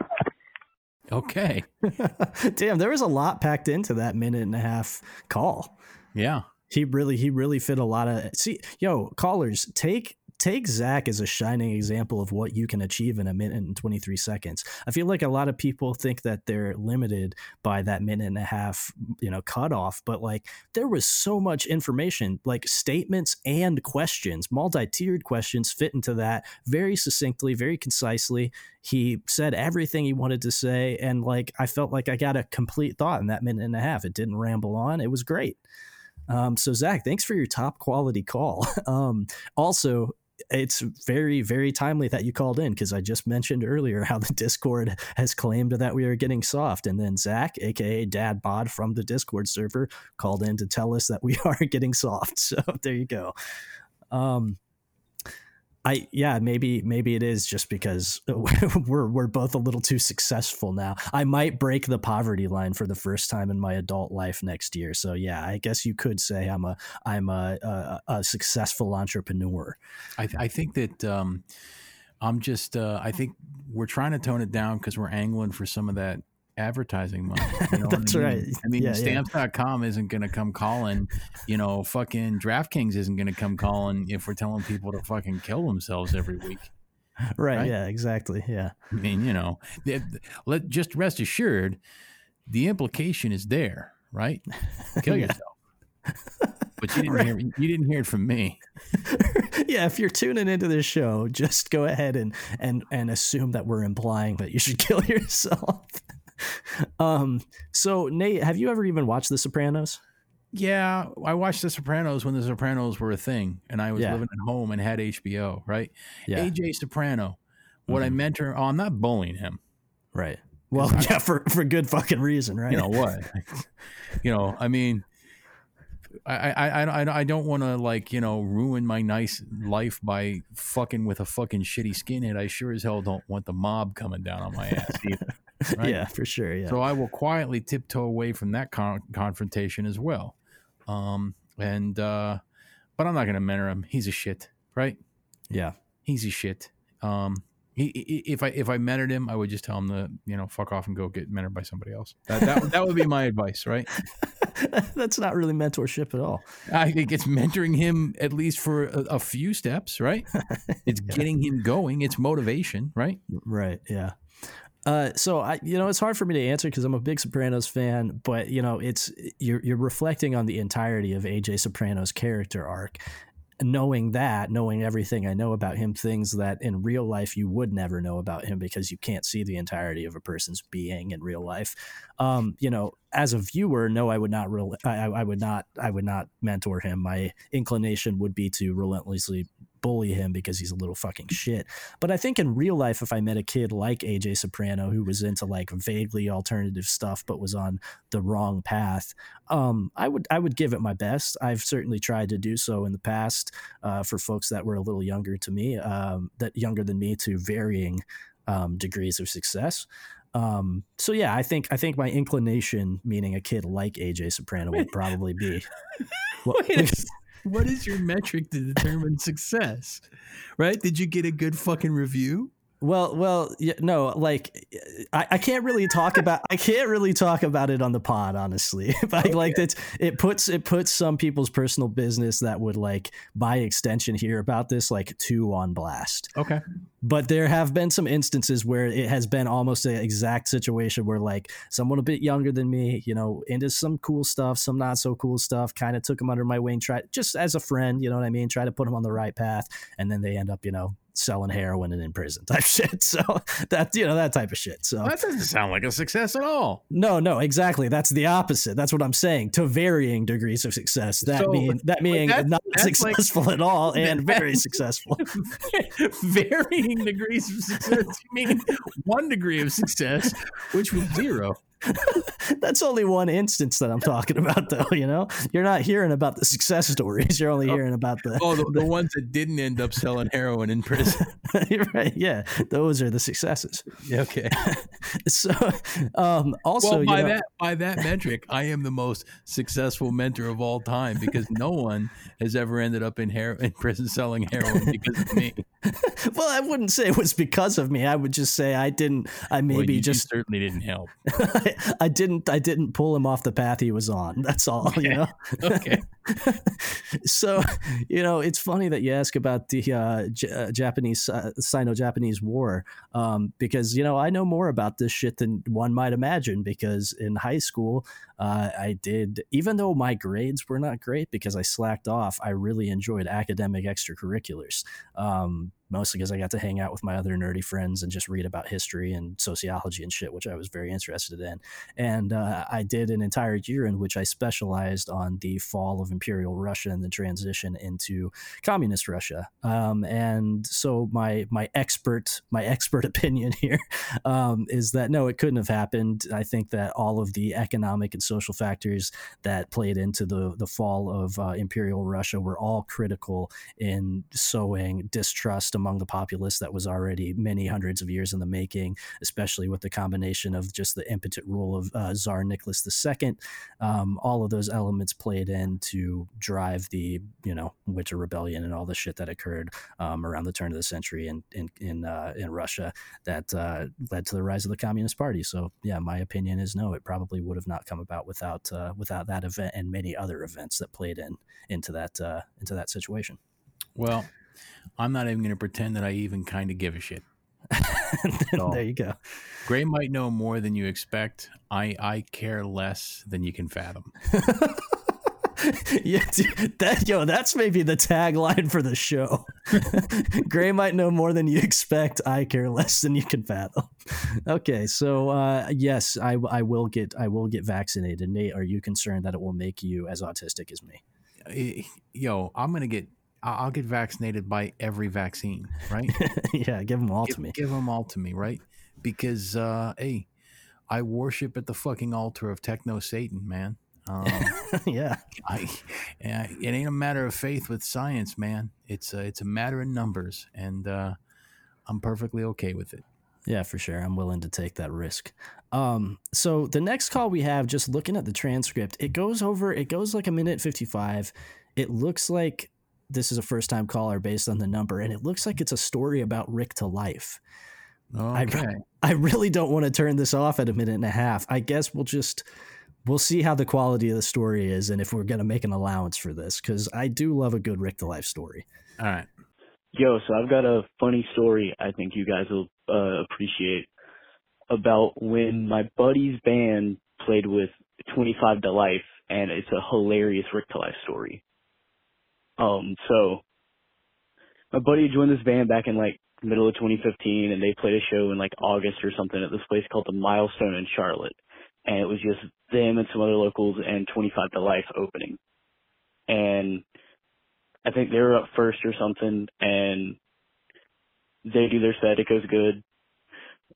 Okay. Damn, there was a lot packed into that minute and a half call. Yeah. He really, he really fit a lot of. See, yo, callers, take take Zach as a shining example of what you can achieve in a minute and 23 seconds. I feel like a lot of people think that they're limited by that minute and a half, you know, cutoff, but like there was so much information, like statements and questions, multi tiered questions fit into that very succinctly, very concisely. He said everything he wanted to say. And like, I felt like I got a complete thought in that minute and a half. It didn't ramble on. It was great. Um, so Zach, thanks for your top quality call. Um, also, it's very, very timely that you called in because I just mentioned earlier how the Discord has claimed that we are getting soft. And then Zach, aka Dad Bod from the Discord server, called in to tell us that we are getting soft. So there you go. Um, I yeah maybe maybe it is just because we're we're both a little too successful now. I might break the poverty line for the first time in my adult life next year. So yeah, I guess you could say I'm a I'm a a, a successful entrepreneur. I, I think that um, I'm just. Uh, I think we're trying to tone it down because we're angling for some of that advertising money. You know That's I mean? right. I mean, Yeah, yeah. stamps.com isn't going to come calling. You know, fucking DraftKings isn't going to come calling if we're telling people to fucking kill themselves every week. Right, Right? Yeah. Exactly. Yeah. I mean, you know, the- the- let just rest assured, the implication is there, right? Kill Yeah. yourself. But you didn't Right. hear you didn't hear it from me. yeah. If you're tuning into this show, just go ahead and and and assume that we're implying that you should kill yourself. um. So Nate, have you ever even watched The Sopranos? Yeah, I watched The Sopranos when The Sopranos were a thing, and I was Yeah. living at home and had HBO. Right, Yeah, AJ Soprano. what I Mhm. mentor? Oh, I'm not bullying him. right. Well, yeah, for for good fucking reason, right? You know what? you know, I mean, I I I, I, I don't want to like you know ruin my nice life by fucking with a fucking shitty skinhead. I sure as hell don't want the mob coming down on my ass. Either, right? yeah, for sure. Yeah, So I will quietly tiptoe away from that con- confrontation as well. Um, and uh, but I'm not going to mentor him. He's a shit, right? yeah, He's a shit. Um, he, he, if I if I mentored him, I would just tell him to you know fuck off and go get mentored by somebody else. That that, that would be my advice, right? that's not really mentorship at all. I think it's mentoring him at least for a, a few steps, right? It's getting him going. It's motivation, right? Right. Yeah. Uh, so I, you know, it's hard for me to answer because I'm a big Sopranos fan, but you know, it's you're you're reflecting on the entirety of AJ Soprano's character arc, knowing that, knowing everything I know about him, things that in real life you would never know about him because you can't see the entirety of a person's being in real life. Um, you know, as a viewer, no, I would not I I would not, I would not mentor him. My inclination would be to relentlessly bully him because he's a little fucking shit. But I think in real life, if I met a kid like AJ Soprano who was into like vaguely alternative stuff but was on the wrong path, um, I would I would give it my best. I've certainly tried to do so in the past uh, for folks that were a little younger to me, um, that younger than me, to varying um, degrees of success. Um, so yeah, I think I think my inclination, meaning a kid like AJ Soprano, would probably be. What- Wait a s- what is your metric to determine success? Right? Did you get a good fucking review? Well, well, yeah, no, like I, I can't really talk about I can't really talk about it on the pod, honestly. like, like that's it puts it puts some people's personal business that would like by extension hear about this like two on blast. Okay. But there have been some instances where it has been almost an exact situation where like someone a bit younger than me, you know, into some cool stuff, some not so cool stuff, kind of took them under my wing, tried just as a friend, you know what I mean, try to put them on the right path, and then they end up, you know, selling heroin and in prison type shit. So that you know that type of shit. So That doesn't sound like a success at all. no, no, exactly. That's the opposite. That's what I'm saying. To varying degrees of success. That So, mean that meaning that- not that's like- successful at all and very successful. Varying degrees of success. You mean one degree of success, which was zero. That's only one instance that I'm talking about, though. You know, you're not hearing about the success stories. You're only hearing about the. Oh, the, the ones that didn't end up selling heroin in prison. Right. Yeah, those are the successes. Okay. So, um, also, well, by you know, that by that metric, I am the most successful mentor of all time because no one has ever ended up in hero in prison selling heroin because of me. well, I wouldn't say it was because of me. I would just say I didn't. I Well, maybe you just certainly didn't help. I didn't. I didn't pull him off the path he was on. That's all. You know. Okay. so you know it's funny that you ask about the uh, J- uh, japanese uh, sino-japanese war um, because you know i know more about this shit than one might imagine because in high school uh, i did even though my grades were not great because i slacked off i really enjoyed academic extracurriculars um, mostly because I got to hang out with my other nerdy friends and just read about history and sociology and shit, which I was very interested in. And uh, I did an entire year in which I specialized on the fall of Imperial Russia and the transition into communist Russia. Um, and so my my expert my expert opinion here um, is that no, it couldn't have happened. I think that all of the economic and social factors that played into the the fall of uh, Imperial Russia were all critical in sowing distrust among the populace that was already many hundreds of years in the making, especially with the combination of just the impotent rule of uh, Tsar Nicholas II. Um, all of those elements played in to drive the, you know, Winter Rebellion and all the shit that occurred um, around the turn of the century in in in, uh, in Russia that uh, led to the rise of the Communist Party. So yeah, my opinion is no, it probably would have not come about without uh, without that event and many other events that played in into that uh, into that situation. Well, I'm not even going to pretend that I even kind of give a shit. No. there you go. Gray might know more than you expect. I I care less than you can fathom. yeah, dude, that yo, that's maybe the tagline for the show. Gray might know more than you expect. I care less than you can fathom. Okay, so uh, yes, I, I will get I will get vaccinated. Nate, are you concerned that it will make you as autistic as me? Eh, Yo, I'm gonna get. I- I'll get vaccinated by every vaccine, right? yeah, give them all give, to me. Give them all to me, right? Because uh, hey, I worship at the fucking altar of techno Satan, man. Um, yeah, I, yeah, it ain't a matter of faith with science, man. It's a, it's a matter of numbers, and uh, I'm perfectly okay with it. yeah, for sure. I'm willing to take that risk. Um, so the next call we have, just looking at the transcript, it goes over. It goes like a minute fifty five. It looks like this is a first time caller based on the number, and it looks like it's a story about Rick to life. I- I really don't want to turn this off at a minute and a half. I guess we'll just we'll see how the quality of the story is and if we're going to make an allowance for this cuz I do love a good Rick to life story. all right. Yo, so I've got a funny story I think you guys will uh, appreciate about when my buddy's band played with 25 to Life, and it's a hilarious Rick to Life story. Um, so my buddy joined this band back in like middle of 2015, and they played a show in like August or something at this place called the Milestone in Charlotte, and it was just them and some other locals and 25 to Life opening, and I think they were up first or something, and they do their set. It goes good.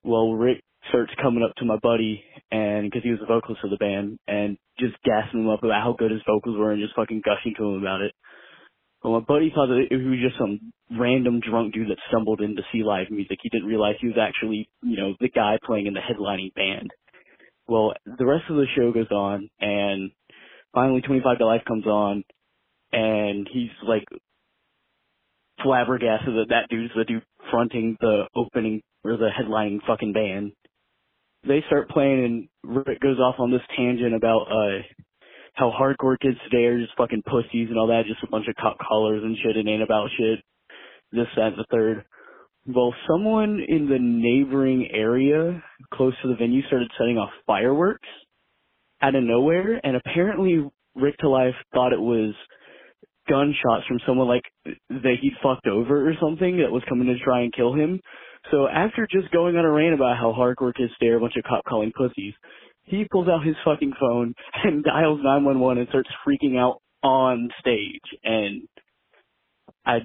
Well, Rick starts coming up to my buddy, and because he was the vocalist of the band, and just gassing him up about how good his vocals were, and just fucking gushing to him about it. Well, my buddy thought that it was just some random drunk dude that stumbled in to see live music. He didn't realize he was actually, you know, the guy playing in the headlining band. Well, the rest of the show goes on, and finally 25 to Life comes on, and he's like flabbergasted that that dude's the dude fronting the opening or the headlining fucking band. They start playing and Rick goes off on this tangent about uh how hardcore kids today are just fucking pussies and all that, just a bunch of cop collars and shit and ain't about shit. This, that, and the third. Well, someone in the neighboring area close to the venue started setting off fireworks out of nowhere, and apparently Rick to Life thought it was gunshots from someone like that he'd fucked over or something that was coming to try and kill him. So after just going on a rant about how hardcore kids stare a bunch of cop calling pussies, he pulls out his fucking phone and dials 911 and starts freaking out on stage. And I,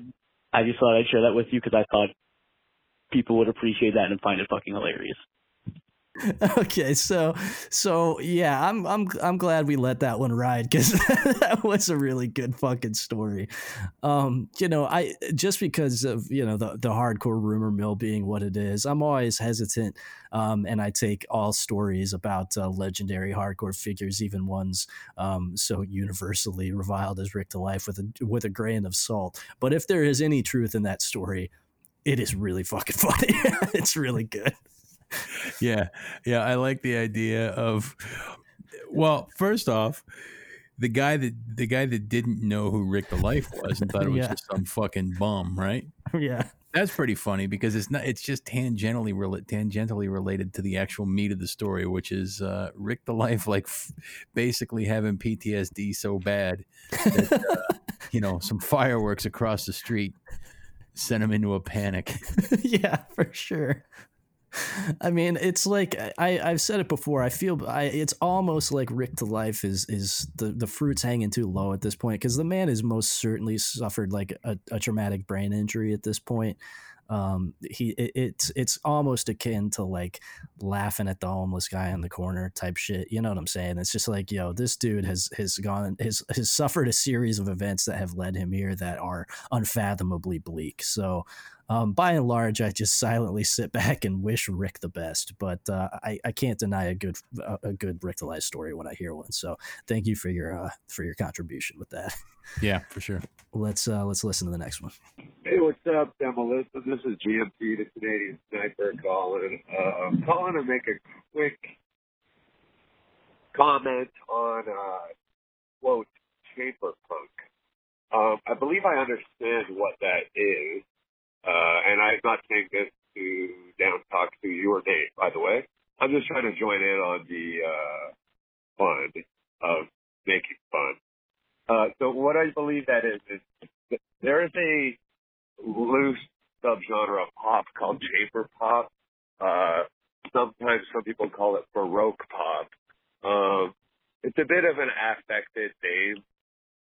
I just thought I'd share that with you because I thought people would appreciate that and find it fucking hilarious. Okay, so so yeah, I'm I'm I'm glad we let that one ride cuz that was a really good fucking story. Um, you know, I just because of, you know, the the hardcore rumor mill being what it is, I'm always hesitant um and I take all stories about uh, legendary hardcore figures, even ones um so universally reviled as Rick to Life with a with a grain of salt. But if there is any truth in that story, it is really fucking funny. it's really good. Yeah, yeah, I like the idea of. Well, first off, the guy that the guy that didn't know who Rick the Life was and thought it was Yeah. just some fucking bum, right? yeah. That's pretty funny because it's not. It's just tangentially rela- tangentially related to the actual meat of the story, which is uh, Rick the Life, like f- basically having PTSD so bad that uh, you know some fireworks across the street sent him into a panic. yeah, for sure. I mean, it's like I I've said it before. I feel I it's almost like Rick to Life is is the the fruit's hanging too low at this point because the man has most certainly suffered like a, a traumatic brain injury at this point. Um, he it, it's it's almost akin to like laughing at the homeless guy in the corner type shit. You know what I'm saying? It's just like yo, this dude has has gone has has suffered a series of events that have led him here that are unfathomably bleak. So um, by and large, I just silently sit back and wish Rick the best. But uh, I, I can't deny a good a, a good Rick the Life story when I hear one. So thank you for your uh, for your contribution with that. Yeah, for sure. Let's uh, let's listen to the next one. Hey, what's up, Demolition? This is GMT, the Canadian Sniper, calling. Uh, I'm calling to make a quick comment on uh, quote chamber punk. Um, I believe I understand what that is, uh, and I'm not saying this to down talk to your name, by the way. I'm just trying to join in on the uh, fun of making fun. Uh, so what I believe that is is there is a loose subgenre of pop called chamber pop. Uh, sometimes some people call it baroque pop. Um, it's a bit of an affected name,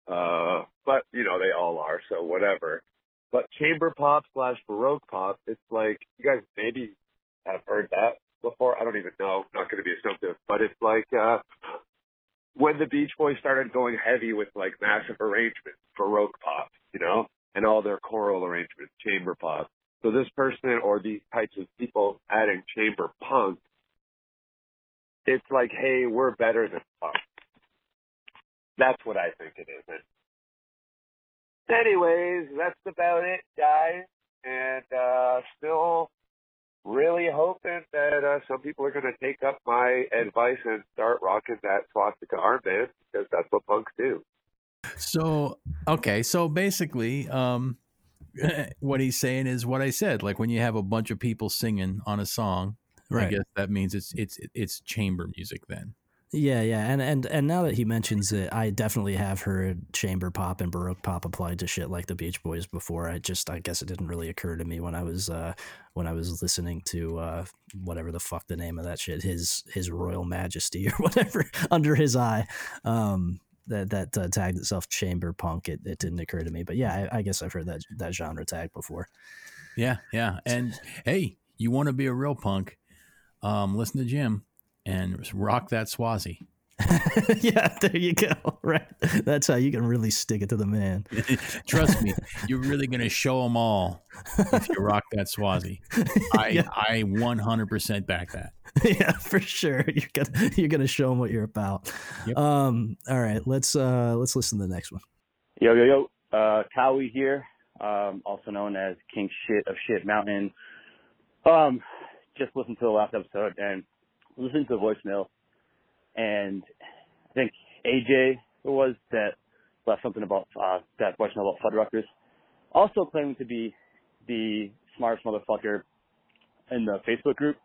uh, but you know they all are, so whatever. But chamber pop slash baroque pop, it's like you guys maybe have heard that before. I don't even know. Not going to be assumptive, but it's like uh, when the Beach Boys started going heavy with like massive arrangements, baroque pop, you know, and all their choral arrangements, chamber pop. So this person or these types of people adding chamber punk, it's like, hey, we're better than punk. That's what I think it is. And anyways, that's about it, guys. And uh still really hoping that uh, some people are going to take up my advice and start rocking that swastika armband because that's what punks do. So okay, so basically, um, what he's saying is what I said. Like when you have a bunch of people singing on a song, I guess that means it's it's it's chamber music then. Yeah, yeah, and and and now that he mentions it, I definitely have heard chamber pop and baroque pop applied to shit like the Beach Boys before. I just, I guess it didn't really occur to me when I was uh when I was listening to uh whatever the fuck the name of that shit, his his Royal Majesty or whatever under his eye, um that that uh, tagged itself chamber punk. It, it didn't occur to me, but yeah, I, I guess I've heard that that genre tag before. Yeah, yeah. And hey, you want to be a real punk? Um, listen to Jim and rock that Swazi. yeah, there you go. Right, that's how you can really stick it to the man. Trust me, you're really gonna show them all if you rock that Swazi. I Yeah. I 100% back that. yeah, for sure. You're gonna you're gonna show them what you're about. Yep. Um, all right, let's uh let's listen to the next one. Yo, yo, yo. Uh, Cowie here, um, also known as King Shit of Shit Mountain. Um, just listened to the last episode and listened to the voicemail, and I think AJ it was that left something about uh, that voicemail about Fuddruckers. Also claiming to be the smartest motherfucker in the Facebook group,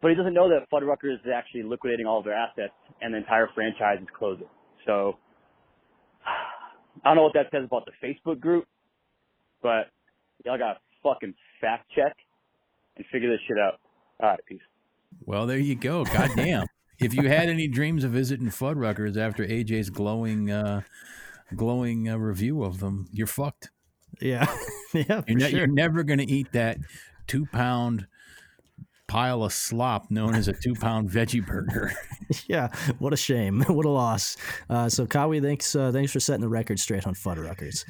but he doesn't know that Fuddruckers is actually liquidating all of their assets and the entire franchise is closing. So I don't know what that says about the Facebook group, but y'all got to fucking fact check and figure this shit out. All right, peace. Well, there you go. Goddamn. if you had any dreams of visiting Fuddruckers after AJ's glowing, uh, glowing uh, review of them, you're fucked. Yeah, yeah, You're, ne- sure. you're never going to eat that two pound pile of slop known as a two pound veggie burger. yeah, what a shame. what a loss. Uh, so Kawi, thanks uh, thanks for setting the record straight on Fuddruckers.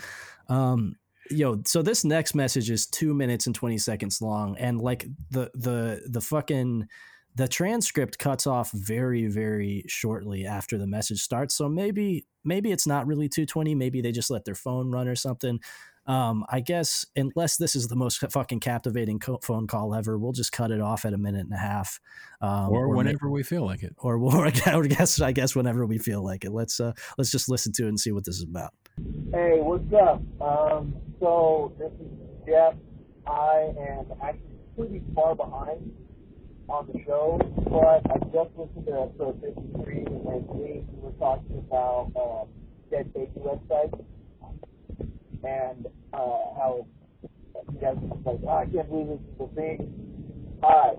Um, yo, so this next message is two minutes and twenty seconds long, and like the the the fucking the transcript cuts off very very shortly after the message starts. So maybe maybe it's not really two twenty. Maybe they just let their phone run or something. Um, I guess unless this is the most fucking captivating co- phone call ever, we'll just cut it off at a minute and a half, um, or ma- whenever we feel like it. or or I guess I guess whenever we feel like it. Let's uh let's just listen to it and see what this is about. Hey, what's up? Um, so this is Jeff. I am actually pretty far behind on the show, but I just listened to episode 53 and we were talking about uh, dead baby websites and uh, how you guys were like, oh, I can't believe this is a thing. Alright,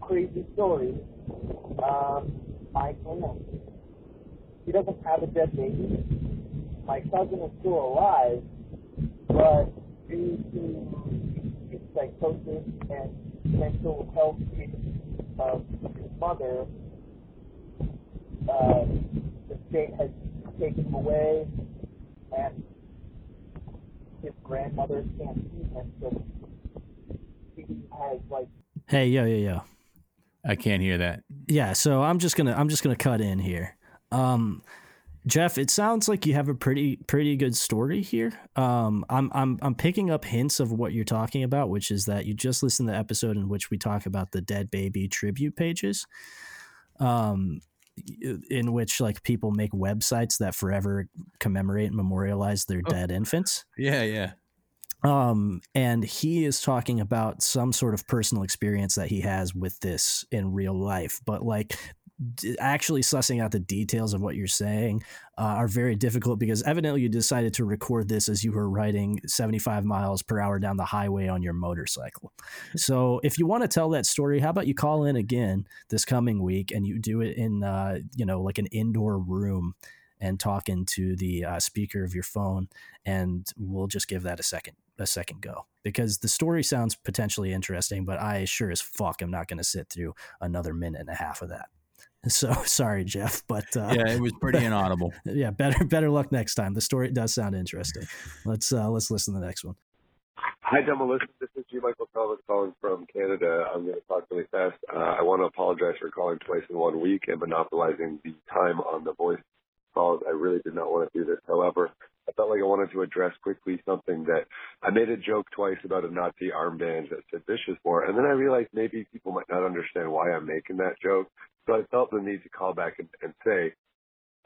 crazy story. Um, my aunt, he doesn't have a dead baby my cousin is still alive, but due to his psychosis and mental health issues of his mother, uh, the state has taken him away, and his grandmother can't see him, so he has like Hey, yo, yo, yo. I can't hear that. Yeah, so I'm just gonna I'm just gonna cut in here. Um, Jeff, it sounds like you have a pretty pretty good story here. Um, I'm I'm I'm picking up hints of what you're talking about, which is that you just listened to the episode in which we talk about the dead baby tribute pages. Um, in which like people make websites that forever commemorate and memorialize their dead infants. Yeah, yeah. Um, and he is talking about some sort of personal experience that he has with this in real life, but like d- actually sussing out the details of what you're saying uh, are very difficult because evidently you decided to record this as you were riding 75 miles per hour down the highway on your motorcycle. So if you want to tell that story, how about you call in again this coming week and you do it in, uh, you know, like an indoor room and talk into the uh, speaker of your phone, and we'll just give that a second a second go because the story sounds potentially interesting, but I sure as fuck am not going to sit through another minute and a half of that. So sorry, Jeff, but uh, yeah, it was pretty inaudible. yeah, better better luck next time. The story does sound interesting. Let's uh, let's listen to the next one. Hi, Demolition. This is G. Michael Thomas calling from Canada. I'm going to talk really fast. Uh, I want to apologize for calling twice in one week and monopolizing the time on the voice calls. I really did not want to do this. However, I felt like I wanted to address quickly something that I made a joke twice about a Nazi armband that said vicious more, and then I realized maybe people might not understand why I'm making that joke. So I felt the need to call back and, and say,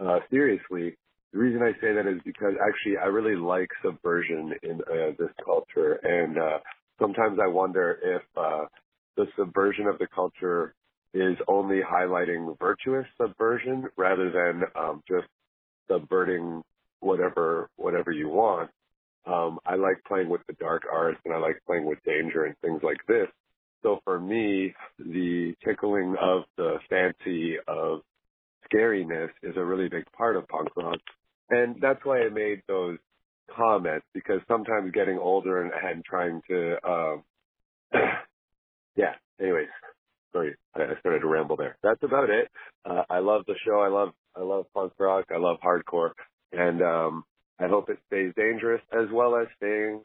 uh, seriously, the reason I say that is because actually I really like subversion in uh, this culture, and uh, sometimes I wonder if uh, the subversion of the culture is only highlighting virtuous subversion rather than um, just subverting whatever whatever you want. Um, I like playing with the dark arts and I like playing with danger and things like this. So for me, the tickling of the fancy of scariness is a really big part of punk rock. And that's why I made those comments because sometimes getting older and, and trying to, um, yeah, anyways, sorry, I started to ramble there. That's about it. Uh, I love the show. I love, I love punk rock. I love hardcore. And, um, I hope it stays dangerous as well as staying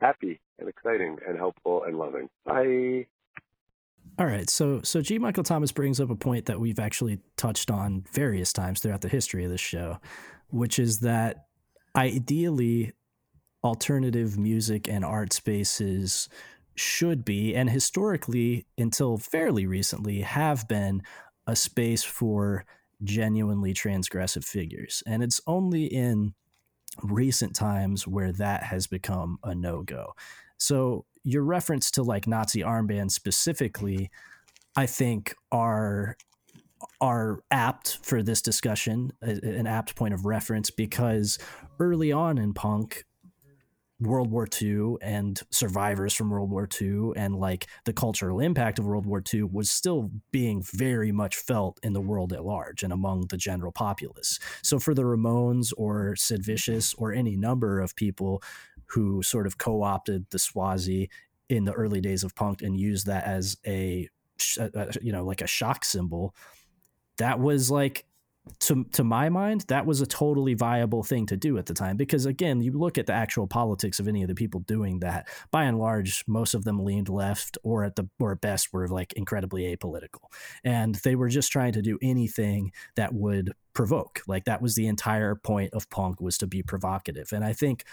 happy and exciting and helpful and loving. Bye. All right, so so G. Michael Thomas brings up a point that we've actually touched on various times throughout the history of this show, which is that ideally alternative music and art spaces should be and historically until fairly recently have been a space for genuinely transgressive figures. And it's only in recent times where that has become a no-go. So your reference to like Nazi armbands specifically, I think are are apt for this discussion, an apt point of reference because early on in punk, World War II and survivors from World War II and like the cultural impact of World War II was still being very much felt in the world at large and among the general populace. So for the Ramones or Sid Vicious or any number of people who sort of co-opted the Swazi in the early days of punk and used that as a sh- uh, you know like a shock symbol, that was like to to my mind, that was a totally viable thing to do at the time because again, you look at the actual politics of any of the people doing that. By and large, most of them leaned left, or at the or at best were like incredibly apolitical, and they were just trying to do anything that would provoke. Like that was the entire point of punk was to be provocative, and I think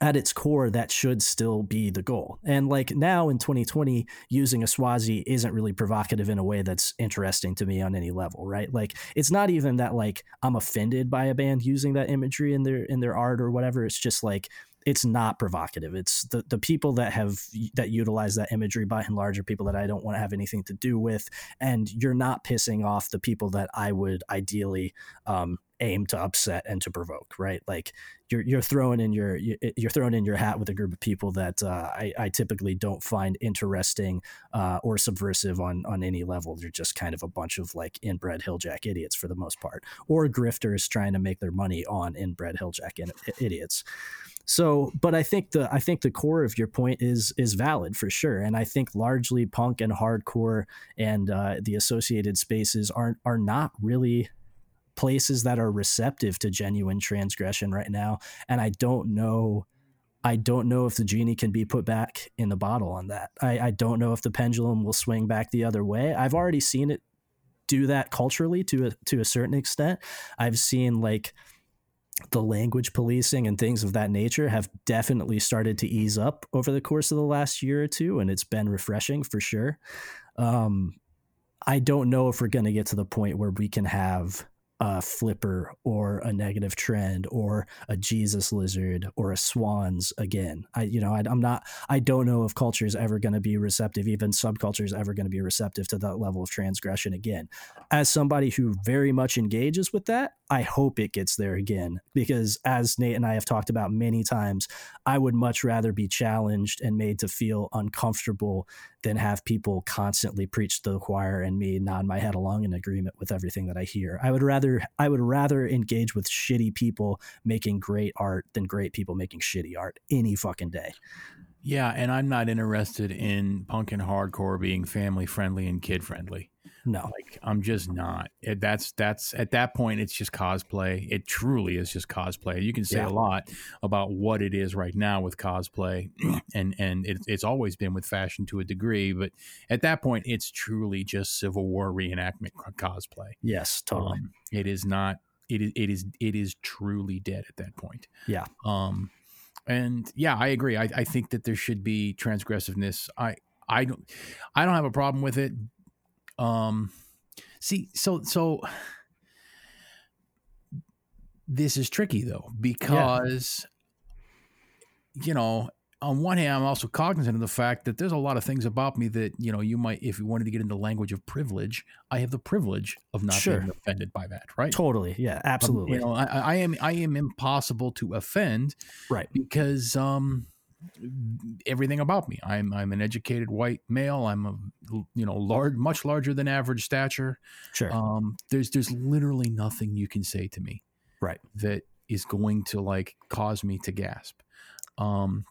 at its core, that should still be the goal. And like now in 2020, using a Swazi isn't really provocative in a way that's interesting to me on any level, right? Like it's not even that like I'm offended by a band using that imagery in their in their art or whatever. It's just like it's not provocative. It's the the people that have that utilize that imagery by and large are people that I don't want to have anything to do with, and you're not pissing off the people that I would ideally um, aim to upset and to provoke, right? Like you're you're throwing in your you're throwing in your hat with a group of people that uh, I, I typically don't find interesting uh, or subversive on on any level. They're just kind of a bunch of like inbred hilljack idiots for the most part, or grifters trying to make their money on inbred hilljack in, idiots. So, but I think the I think the core of your point is is valid for sure, and I think largely punk and hardcore and uh, the associated spaces aren't are not really places that are receptive to genuine transgression right now, and I don't know. I don't know if the genie can be put back in the bottle on that. I, I don't know if the pendulum will swing back the other way. I've already seen it do that culturally to a, to a certain extent. I've seen like the language policing and things of that nature have definitely started to ease up over the course of the last year or two, and it's been refreshing for sure. Um, I don't know if we're going to get to the point where we can have a flipper or a negative trend or a Jesus lizard or a swans again. I, you know, I, I'm not, I don't know if culture is ever going to be receptive, even subculture is ever going to be receptive to that level of transgression again. As somebody who very much engages with that, I hope it gets there again because as Nate and I have talked about many times, I would much rather be challenged and made to feel uncomfortable than have people constantly preach to the choir and me nod my head along in agreement with everything that I hear. I would rather I would rather engage with shitty people making great art than great people making shitty art any fucking day. Yeah, and I'm not interested in punk and hardcore being family friendly and kid friendly. No, like I'm just not. It, that's that's at that point, it's just cosplay. It truly is just cosplay. You can say Yeah. a lot about what it is right now with cosplay, and and it, it's always been with fashion to a degree. But at that point, it's truly just Civil War reenactment cosplay. Yes, totally. Um, it is not. It is. It is. It is truly dead at that point. Yeah. Um, and yeah, I agree. I, I think that there should be transgressiveness. I I don't I don't have a problem with it. Um, see, so so this is tricky though because you know on one hand, I'm also cognizant of the fact that there's a lot of things about me that you know you might, if you wanted to get into language of privilege, I have the privilege of not Sure. being offended by that, right? Totally. Yeah, Um, absolutely. you know, I, I am I am impossible to offend, right? Because um, everything about me, I'm I'm an educated white male. I'm a you know large, much larger than average stature. Sure. Um, there's there's literally nothing you can say to me, right, that is going to like cause me to gasp. Um,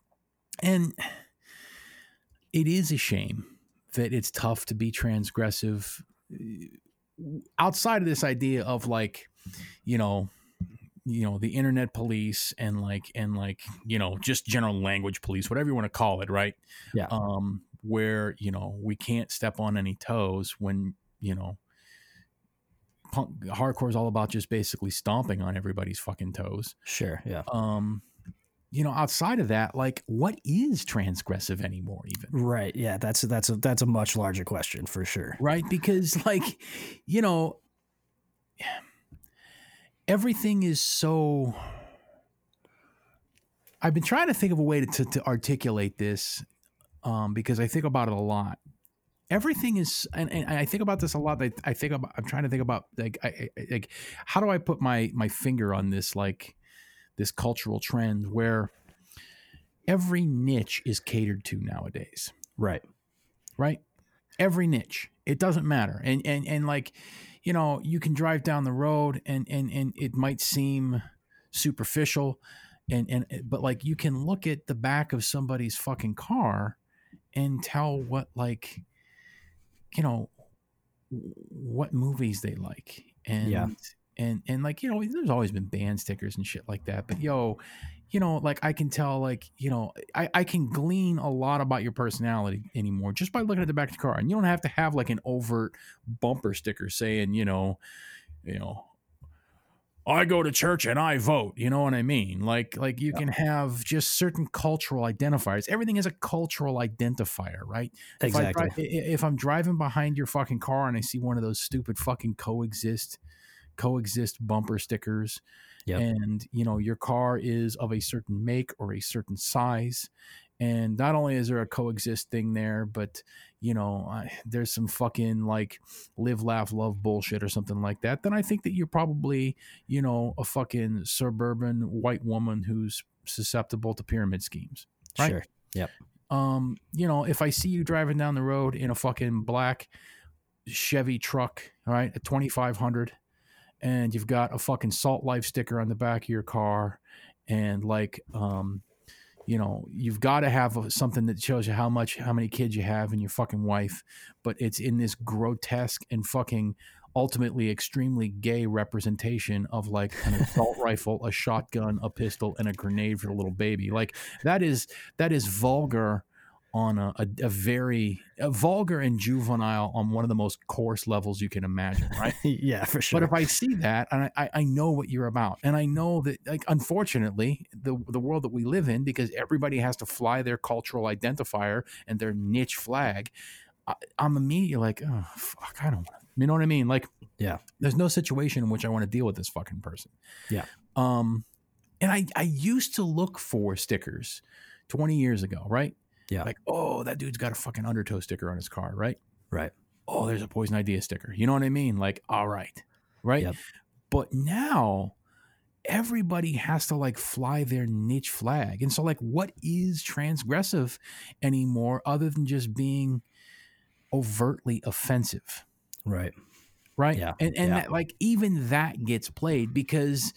and it is a shame that it's tough to be transgressive uh, outside of this idea of like you know you know the internet police and like and like you know just general language police whatever you want to call it right yeah um where you know we can't step on any toes when you know punk hardcore is all about just basically stomping on everybody's fucking toes Sure. Yeah. um you know outside of that like what is transgressive anymore even Right. Yeah. That's that's a that's a much larger question for sure. right because like you know everything is so i've been trying to think of a way to, to, to articulate this um, because i think about it a lot everything is and, and i think about this a lot I, I think about i'm trying to think about like I, I- like how do i put my my finger on this like this cultural trend where every niche is catered to nowadays. Right. right? Every niche. It doesn't matter. And and and like you know you can drive down the road and and and it might seem superficial and and but like you can look at the back of somebody's fucking car and tell what like you know what movies they like. And Yeah. And and like you know there's always been band stickers and shit like that but yo you know like i can tell like you know i i can glean a lot about your personality anymore just by looking at the back of the car and you don't have to have like an overt bumper sticker saying you know you know I go to church and I vote. You know what I mean? Like, like you can have just certain cultural identifiers. Everything is a cultural identifier, right? If I Exactly. dri- i- if I'm driving behind your fucking car and I see one of those stupid fucking coexist, coexist bumper stickers, Yep. and you know your car is of a certain make or a certain size, and not only is there a coexist thing there, but you know I, there's some fucking like live, laugh, love bullshit or something like that. Then I think that you're probably you know a fucking suburban white woman who's susceptible to pyramid schemes, right? Sure. Yep. um, you know, if I see you driving down the road in a fucking black Chevy truck, all right, a 2500, and you've got a fucking Salt Life sticker on the back of your car, and like, um, you know, you've got to have a- something that shows you how much, how many kids you have and your fucking wife, but it's in this grotesque and fucking ultimately extremely gay representation of like an assault rifle, a shotgun, a pistol, and a grenade for the little baby. Like that is that is vulgar on a, a, a very a vulgar and juvenile on one of the most coarse levels you can imagine, right? yeah, for sure. But if I see that and I, I, know what you're about, and I know that like unfortunately the the world that we live in, because everybody has to fly their cultural identifier and their niche flag, I, I'm immediately like, oh fuck, I don't want You know what I mean? Like, Yeah. there's no situation in which I want to deal with this fucking person. Yeah. Um, and I I used to look for stickers 20 years ago, right? Yeah. Like, oh, that dude's got a fucking undertow sticker on his car, right? Right. Oh, there's a poison idea sticker. You know what I mean? Like, all right, right. Yep. But now everybody has to like fly their niche flag, and so like, what is transgressive anymore other than just being overtly offensive? Right. right Yeah, and and yeah. that, like even that gets played because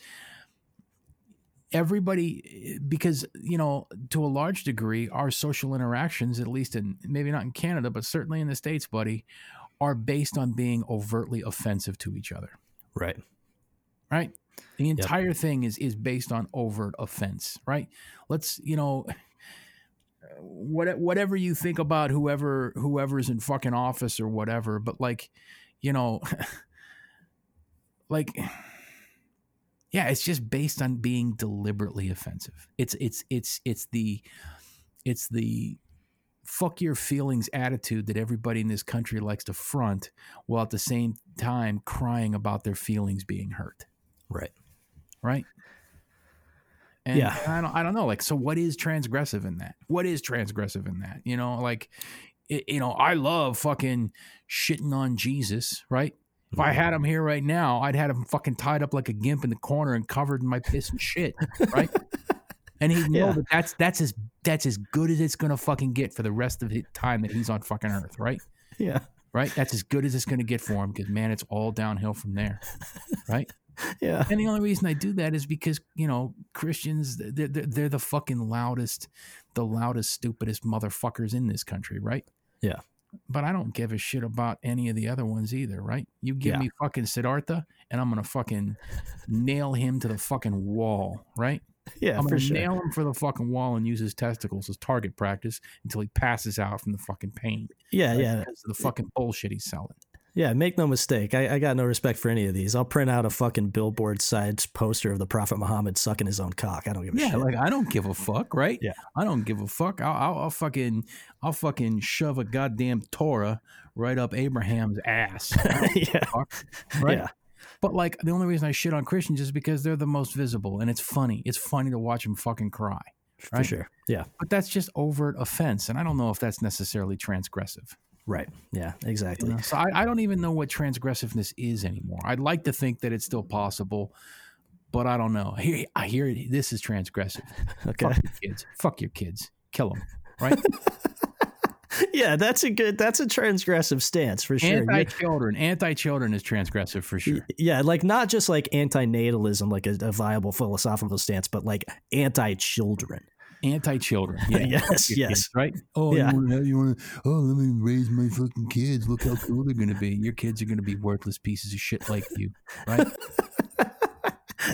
everybody eh, because you know to a large degree our social interactions at least in maybe not in canada but certainly in the states buddy are based on being overtly offensive to each other. Right. right? The entire thing is is based on overt offense right? Let's you know what, whatever you think about whoever whoever's in fucking office or whatever but like you know like yeah it's just based on being deliberately offensive. It's it's it's it's the it's the fuck your feelings attitude that everybody in this country likes to front while at the same time crying about their feelings being hurt. Right. right? And, Yeah. I don't I don't know like so what is transgressive in that? What is transgressive in that? You know like it, you know I love fucking shitting on Jesus right if I had him here right now I'd had him fucking tied up like a gimp in the corner and covered in my piss and shit right and he'd know Yeah. that that's that's as that's as good as it's gonna fucking get for the rest of the time that he's on fucking earth right Yeah. right that's as good as it's gonna get for him because man it's all downhill from there right Yeah. and the only reason I do that is because you know Christians they're, they're, they're the fucking loudest, the loudest, stupidest motherfuckers in this country, right? Yeah. But I don't give a shit about any of the other ones either, right? You give Yeah. me fucking Siddhartha, and I'm gonna fucking nail him to the fucking wall, right? Yeah, I'm gonna sure. nail him for the fucking wall and use his testicles as target practice until he passes out from the fucking pain. Yeah, right? yeah. Because of the fucking bullshit he's selling. Yeah, make no mistake. I, I got no respect for any of these. I'll print out a fucking billboard sized poster of the Prophet Muhammad sucking his own cock. I don't give a Yeah, shit. like I don't give a fuck, right? Yeah. I don't give a fuck. I'll, I'll, I'll fucking, I'll fucking shove a goddamn Torah right up Abraham's ass, yeah. right? Yeah. But like the only reason I shit on Christians is because they're the most visible, and it's funny. It's funny to watch them fucking cry, For sure. Yeah. But that's just overt offense, and I don't know if that's necessarily transgressive. Right. Yeah, You exactly. know? So I, I don't even know what transgressiveness is anymore. I'd like to think that it's still possible, but I don't know. Here, I hear it. This is transgressive. Okay. Fuck your kids. Fuck your kids. Kill them. Right. Yeah, that's a good that's a transgressive stance for sure. Anti You're- children. Anti children is transgressive for sure. yeah, like not just like anti-natalism, like a, a viable philosophical stance, but like anti-children. Anti children. Yeah. Yes, yes. kids, right. Oh, Yeah. you want to? You want to? Oh, let me raise my fucking kids. Look how cool they're going to be. Your kids are going to be worthless pieces of shit like you. Right.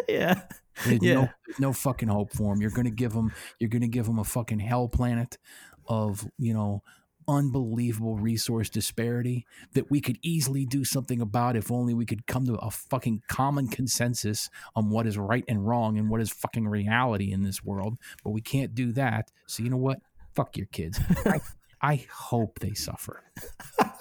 Yeah. There's Yeah. no, no fucking hope for them. You're going to give them. You're going to give them a fucking hell planet of you know unbelievable resource disparity that we could easily do something about if only we could come to a fucking common consensus on what is right and wrong and what is fucking reality in this world. But we can't do that. So you know what? Fuck your kids. I, I hope they suffer.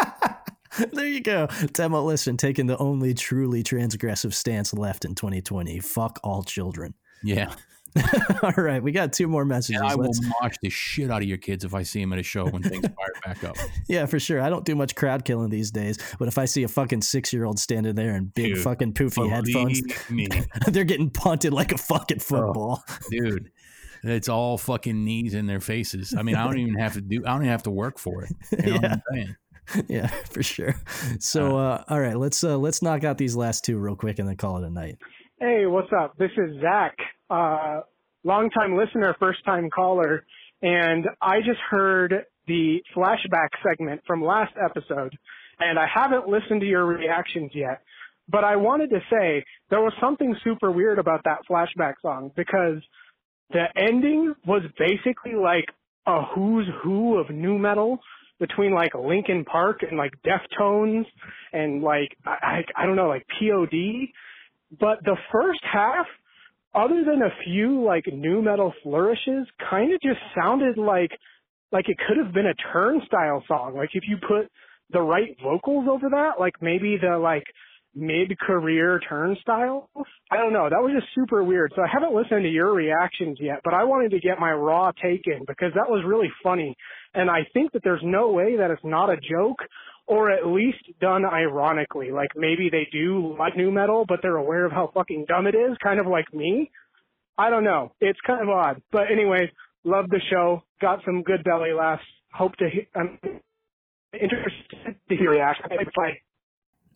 there you go. Demolition, taking the only truly transgressive stance left in 2020. Fuck all children. Yeah. all right, we got two more messages. And I will Let's- mosh the shit out of your kids if I see them at a show when things fire back up. Yeah, for sure. I don't do much crowd killing these days, but if I see a fucking six year old standing there in big Dude, fucking poofy headphones, me. they're getting punted like a fucking Oh. football. dude. It's all fucking knees in their faces. I mean, I don't even have to do. I don't even have to work for it. You know what I'm saying? yeah, for sure. So, uh, all right, let's uh, let's knock out these last two real quick and then call it a night. Hey, what's up? This is Zach, uh, longtime listener, first time caller, and I just heard the flashback segment from last episode, and I haven't listened to your reactions yet. But I wanted to say there was something super weird about that flashback song because the ending was basically like a who's who of nu metal between like Linkin Park and like Deftones and like I I, I don't know like POD but the first half, other than a few like nu metal flourishes, kind of just sounded like like it could have been a turnstile song. Like if you put the right vocals over that, like maybe the like mid-career turnstile. I don't know. That was just super weird. So I haven't listened to your reactions yet, but I wanted to get my raw take in because that was really funny. And I think that there's no way that it's not a joke or at least done ironically. Like maybe they do like nu metal, but they're aware of how fucking dumb it is, kind of like me. I don't know. It's kind of odd. But anyway, love the show. Got some good belly laughs. Hope to he- I'm interested to hear reaction.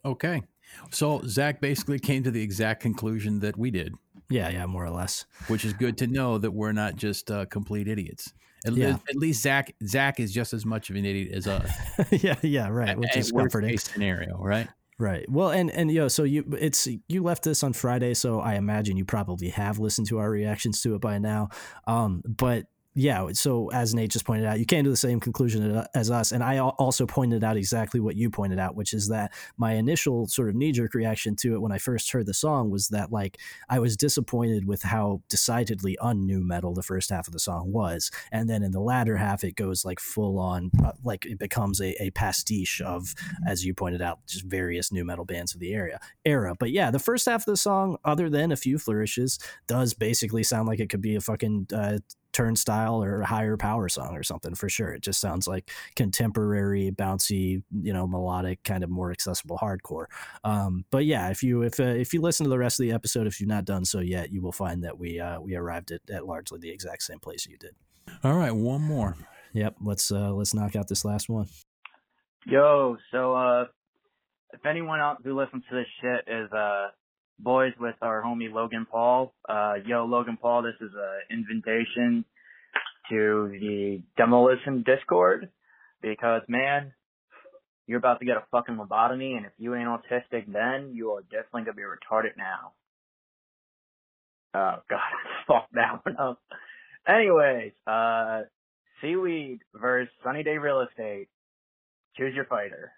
Okay. So Zach basically came to the exact conclusion that we did, Yeah, yeah, more or less. which is good to know that we're not just uh, complete idiots. At, Yeah. at least Zach Zach is just as much of an idiot as us. yeah, yeah, right. Which A- is comforting. case scenario, right? Right. Well, and and yo, so you it's you left this on Friday, so I imagine you probably have listened to our reactions to it by now. Um, but yeah, so as Nate just pointed out, you came to the same conclusion as us, and I also pointed out exactly what you pointed out, which is that my initial sort of knee jerk reaction to it when I first heard the song was that like I was disappointed with how decidedly un-nu metal the first half of the song was, and then in the latter half it goes like full on, uh, like it becomes a, a pastiche of, as you pointed out, just various nu metal bands of the area era. But yeah, the first half of the song, other than a few flourishes, does basically sound like it could be a fucking uh, turnstile or a higher power song or something for sure. It just sounds like contemporary, bouncy, you know, melodic, kind of more accessible hardcore. Um, but yeah, if you if uh, if you listen to the rest of the episode, if you've not done so yet, you will find that we uh, we arrived at, at largely the exact same place you did. All right, one more. Yep, let's uh, let's knock out this last one. Yo, so uh, if anyone out who listens to this shit is uh boys with our homie Logan Paul, uh, yo Logan Paul, this is an invitation to the Demolition Discord because man, you're about to get a fucking lobotomy, and if you ain't autistic then, you are definitely gonna be retarded now. Oh god, fuck that one up. Anyways, uh, Seaweed versus Sunny Day Real Estate. Choose your fighter.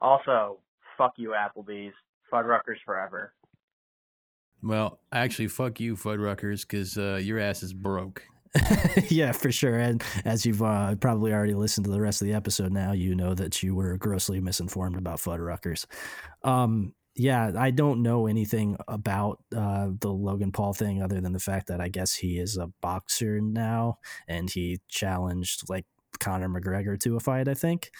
Also, fuck you, Applebee's. Fuddruckers forever. Well, actually, fuck you, Fuddruckers, because uh, your ass is broke. yeah, for sure. And as you've uh, probably already listened to the rest of the episode now, you know that you were grossly misinformed about Fuddruckers. Um, yeah, I don't know anything about uh, the Logan Paul thing other than the fact that I guess he is a boxer now and he challenged like Conor McGregor to a fight, I think.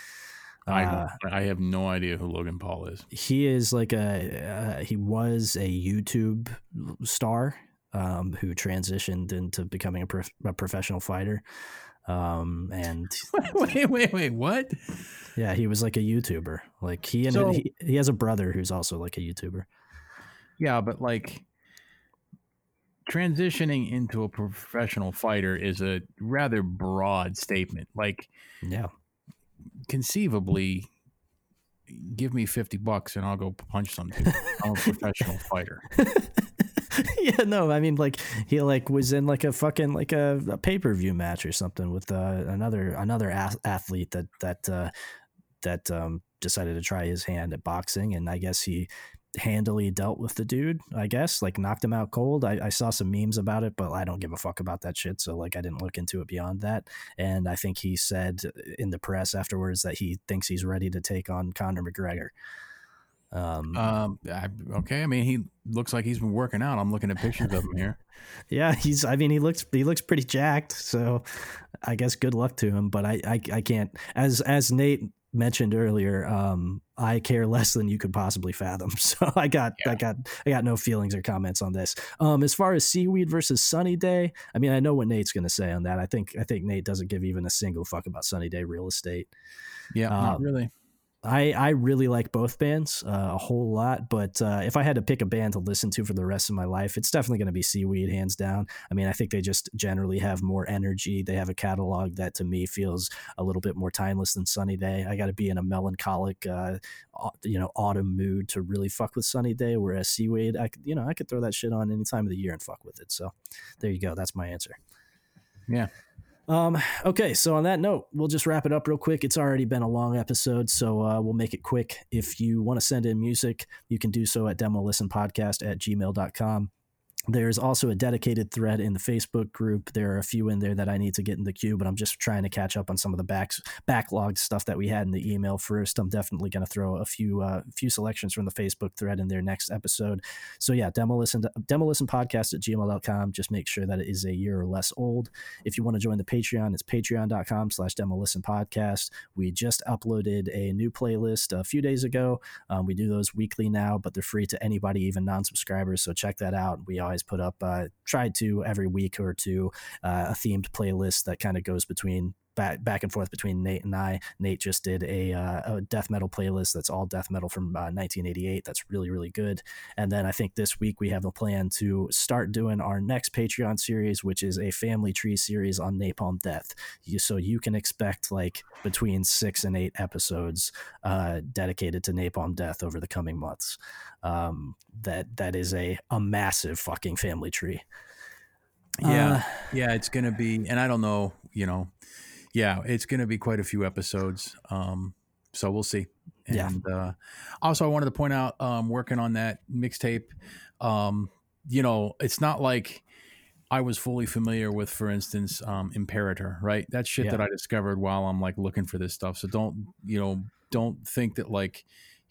I Uh, I have no idea who Logan Paul is. he is like a uh, he was a YouTube star um, who transitioned into becoming a, prof- a professional fighter. Um, and wait, wait, wait, what? Yeah, he was like a YouTuber. Like he and So- he, he has a brother who's also like a YouTuber. Yeah, but like transitioning into a professional fighter is a rather broad statement. Like, yeah, conceivably, give me 50 bucks and I'll go punch some dude. I'm a professional fighter. yeah, no, I mean like he like was in like a fucking like a, a pay per view match or something with uh, another another ath- athlete that that uh, that um, decided to try his hand at boxing, and I guess he handily dealt with the dude. I guess like knocked him out cold. I, I saw some memes about it, but I don't give a fuck about that shit. So like I didn't look into it beyond that. And I think he said in the press afterwards that he thinks he's ready to take on Conor McGregor. Um, Um, I, okay. I mean, he looks like he's been working out. I'm looking at pictures of him here. Yeah, he's. I mean, he looks he looks pretty jacked. So, I guess good luck to him. But I I, I can't. As as Nate mentioned earlier, um, I care less than you could possibly fathom. So I got I got I got no feelings or comments on this. Um, as far as seaweed versus sunny day, I mean, I know what Nate's going to say on that. I think I think Nate doesn't give even a single fuck about sunny day real estate. Yeah, Uh, not really. I, I really like both bands uh, a whole lot, but uh, if I had to pick a band to listen to for the rest of my life, it's definitely going to be Seaweed, hands down. I mean, I think they just generally have more energy. They have a catalog that to me feels a little bit more timeless than Sunny Day. I got to be in a melancholic, uh, you know, autumn mood to really fuck with Sunny Day. Whereas Seaweed, I could, you know, I could throw that shit on any time of the year and fuck with it. So there you go. That's my answer. Yeah. Um, okay, so on that note, we'll just wrap it up real quick. It's already been a long episode, so uh, we'll make it quick. If you want to send in music, you can do so at demolistenpodcast at gmail.com. there's also a dedicated thread in the Facebook group. There are a few in there that I need to get in the queue, but I'm just trying to catch up on some of the backs backlogged stuff that we had in the email first. I'm definitely going to throw a few uh, few selections from the Facebook thread in there next episode. So yeah, demo listen demo listen podcast at gmail.com. Just make sure that it is a year or less old. If you want to join the Patreon, it's patreon.com slash demo listen podcast. We just uploaded a new playlist a few days ago. Um, we do those weekly now, but they're free to anybody, even non-subscribers. So check that out. We always put up, uh, tried to every week or two, uh, a themed playlist that kind of goes between back back and forth between Nate and I. Nate just did a, uh, a death metal playlist that's all death metal from uh, 1988. That's really really good. And then I think this week we have a plan to start doing our next Patreon series, which is a family tree series on Napalm Death. You, so you can expect like between six and eight episodes uh, dedicated to Napalm Death over the coming months. Um, that that is a a massive fucking family tree. Yeah, Uh, yeah, it's gonna be, and I don't know, you know, yeah, it's gonna be quite a few episodes. Um, so we'll see. Yeah. And uh, also, I wanted to point out, um, working on that mixtape. Um, you know, it's not like I was fully familiar with, for instance, um, Imperator, right? That shit Yeah. that I discovered while I'm like looking for this stuff. So don't, you know, don't think that like,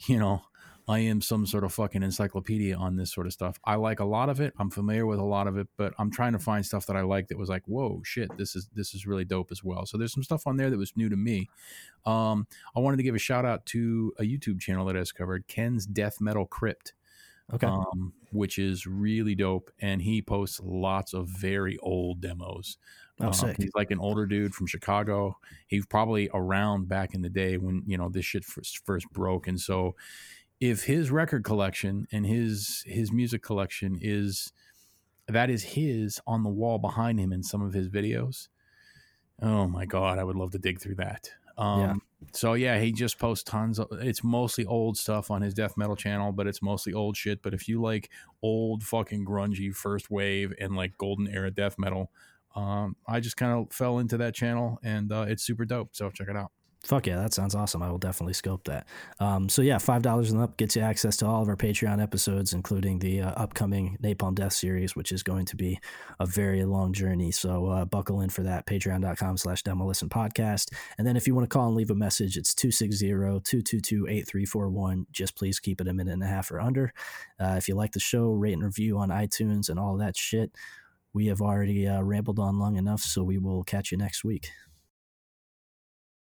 you know, I am some sort of fucking encyclopedia on this sort of stuff. I like a lot of it. I'm familiar with a lot of it, but I'm trying to find stuff that I like that was like, whoa, shit, this is this is really dope as well. So there's some stuff on there that was new to me. Um, I wanted to give a shout out to a YouTube channel that I discovered, Ken's Death Metal Crypt. Okay. Um, which is really dope, and he posts lots of very old demos. Oh, Um. He's like an older dude from Chicago. He's probably around back in the day when you know this shit first, first broke, and so if his record collection and his his music collection is that is his on the wall behind him in some of his videos. Oh my god, I would love to dig through that. Um, Yeah. So yeah, he just posts tons of. It's mostly old stuff on his death metal channel, but it's mostly old shit. But if you like old fucking grungy first wave and like golden era death metal, um, I just kind of fell into that channel and uh, it's super dope. So check it out. Fuck yeah, that sounds awesome. I will definitely scope that. Um, so yeah, five dollars and up gets you access to all of our Patreon episodes, including the uh, upcoming Napalm Death series, which is going to be a very long journey. So uh, buckle in for that. Patreon.com slash Demolisten Podcast. And then if you want to call and leave a message, it's 260-222-8341. Just please keep it a minute and a half or under. Uh, if you like the show, rate and review on iTunes and all that shit. We have already uh, rambled on long enough, so we will catch you next week.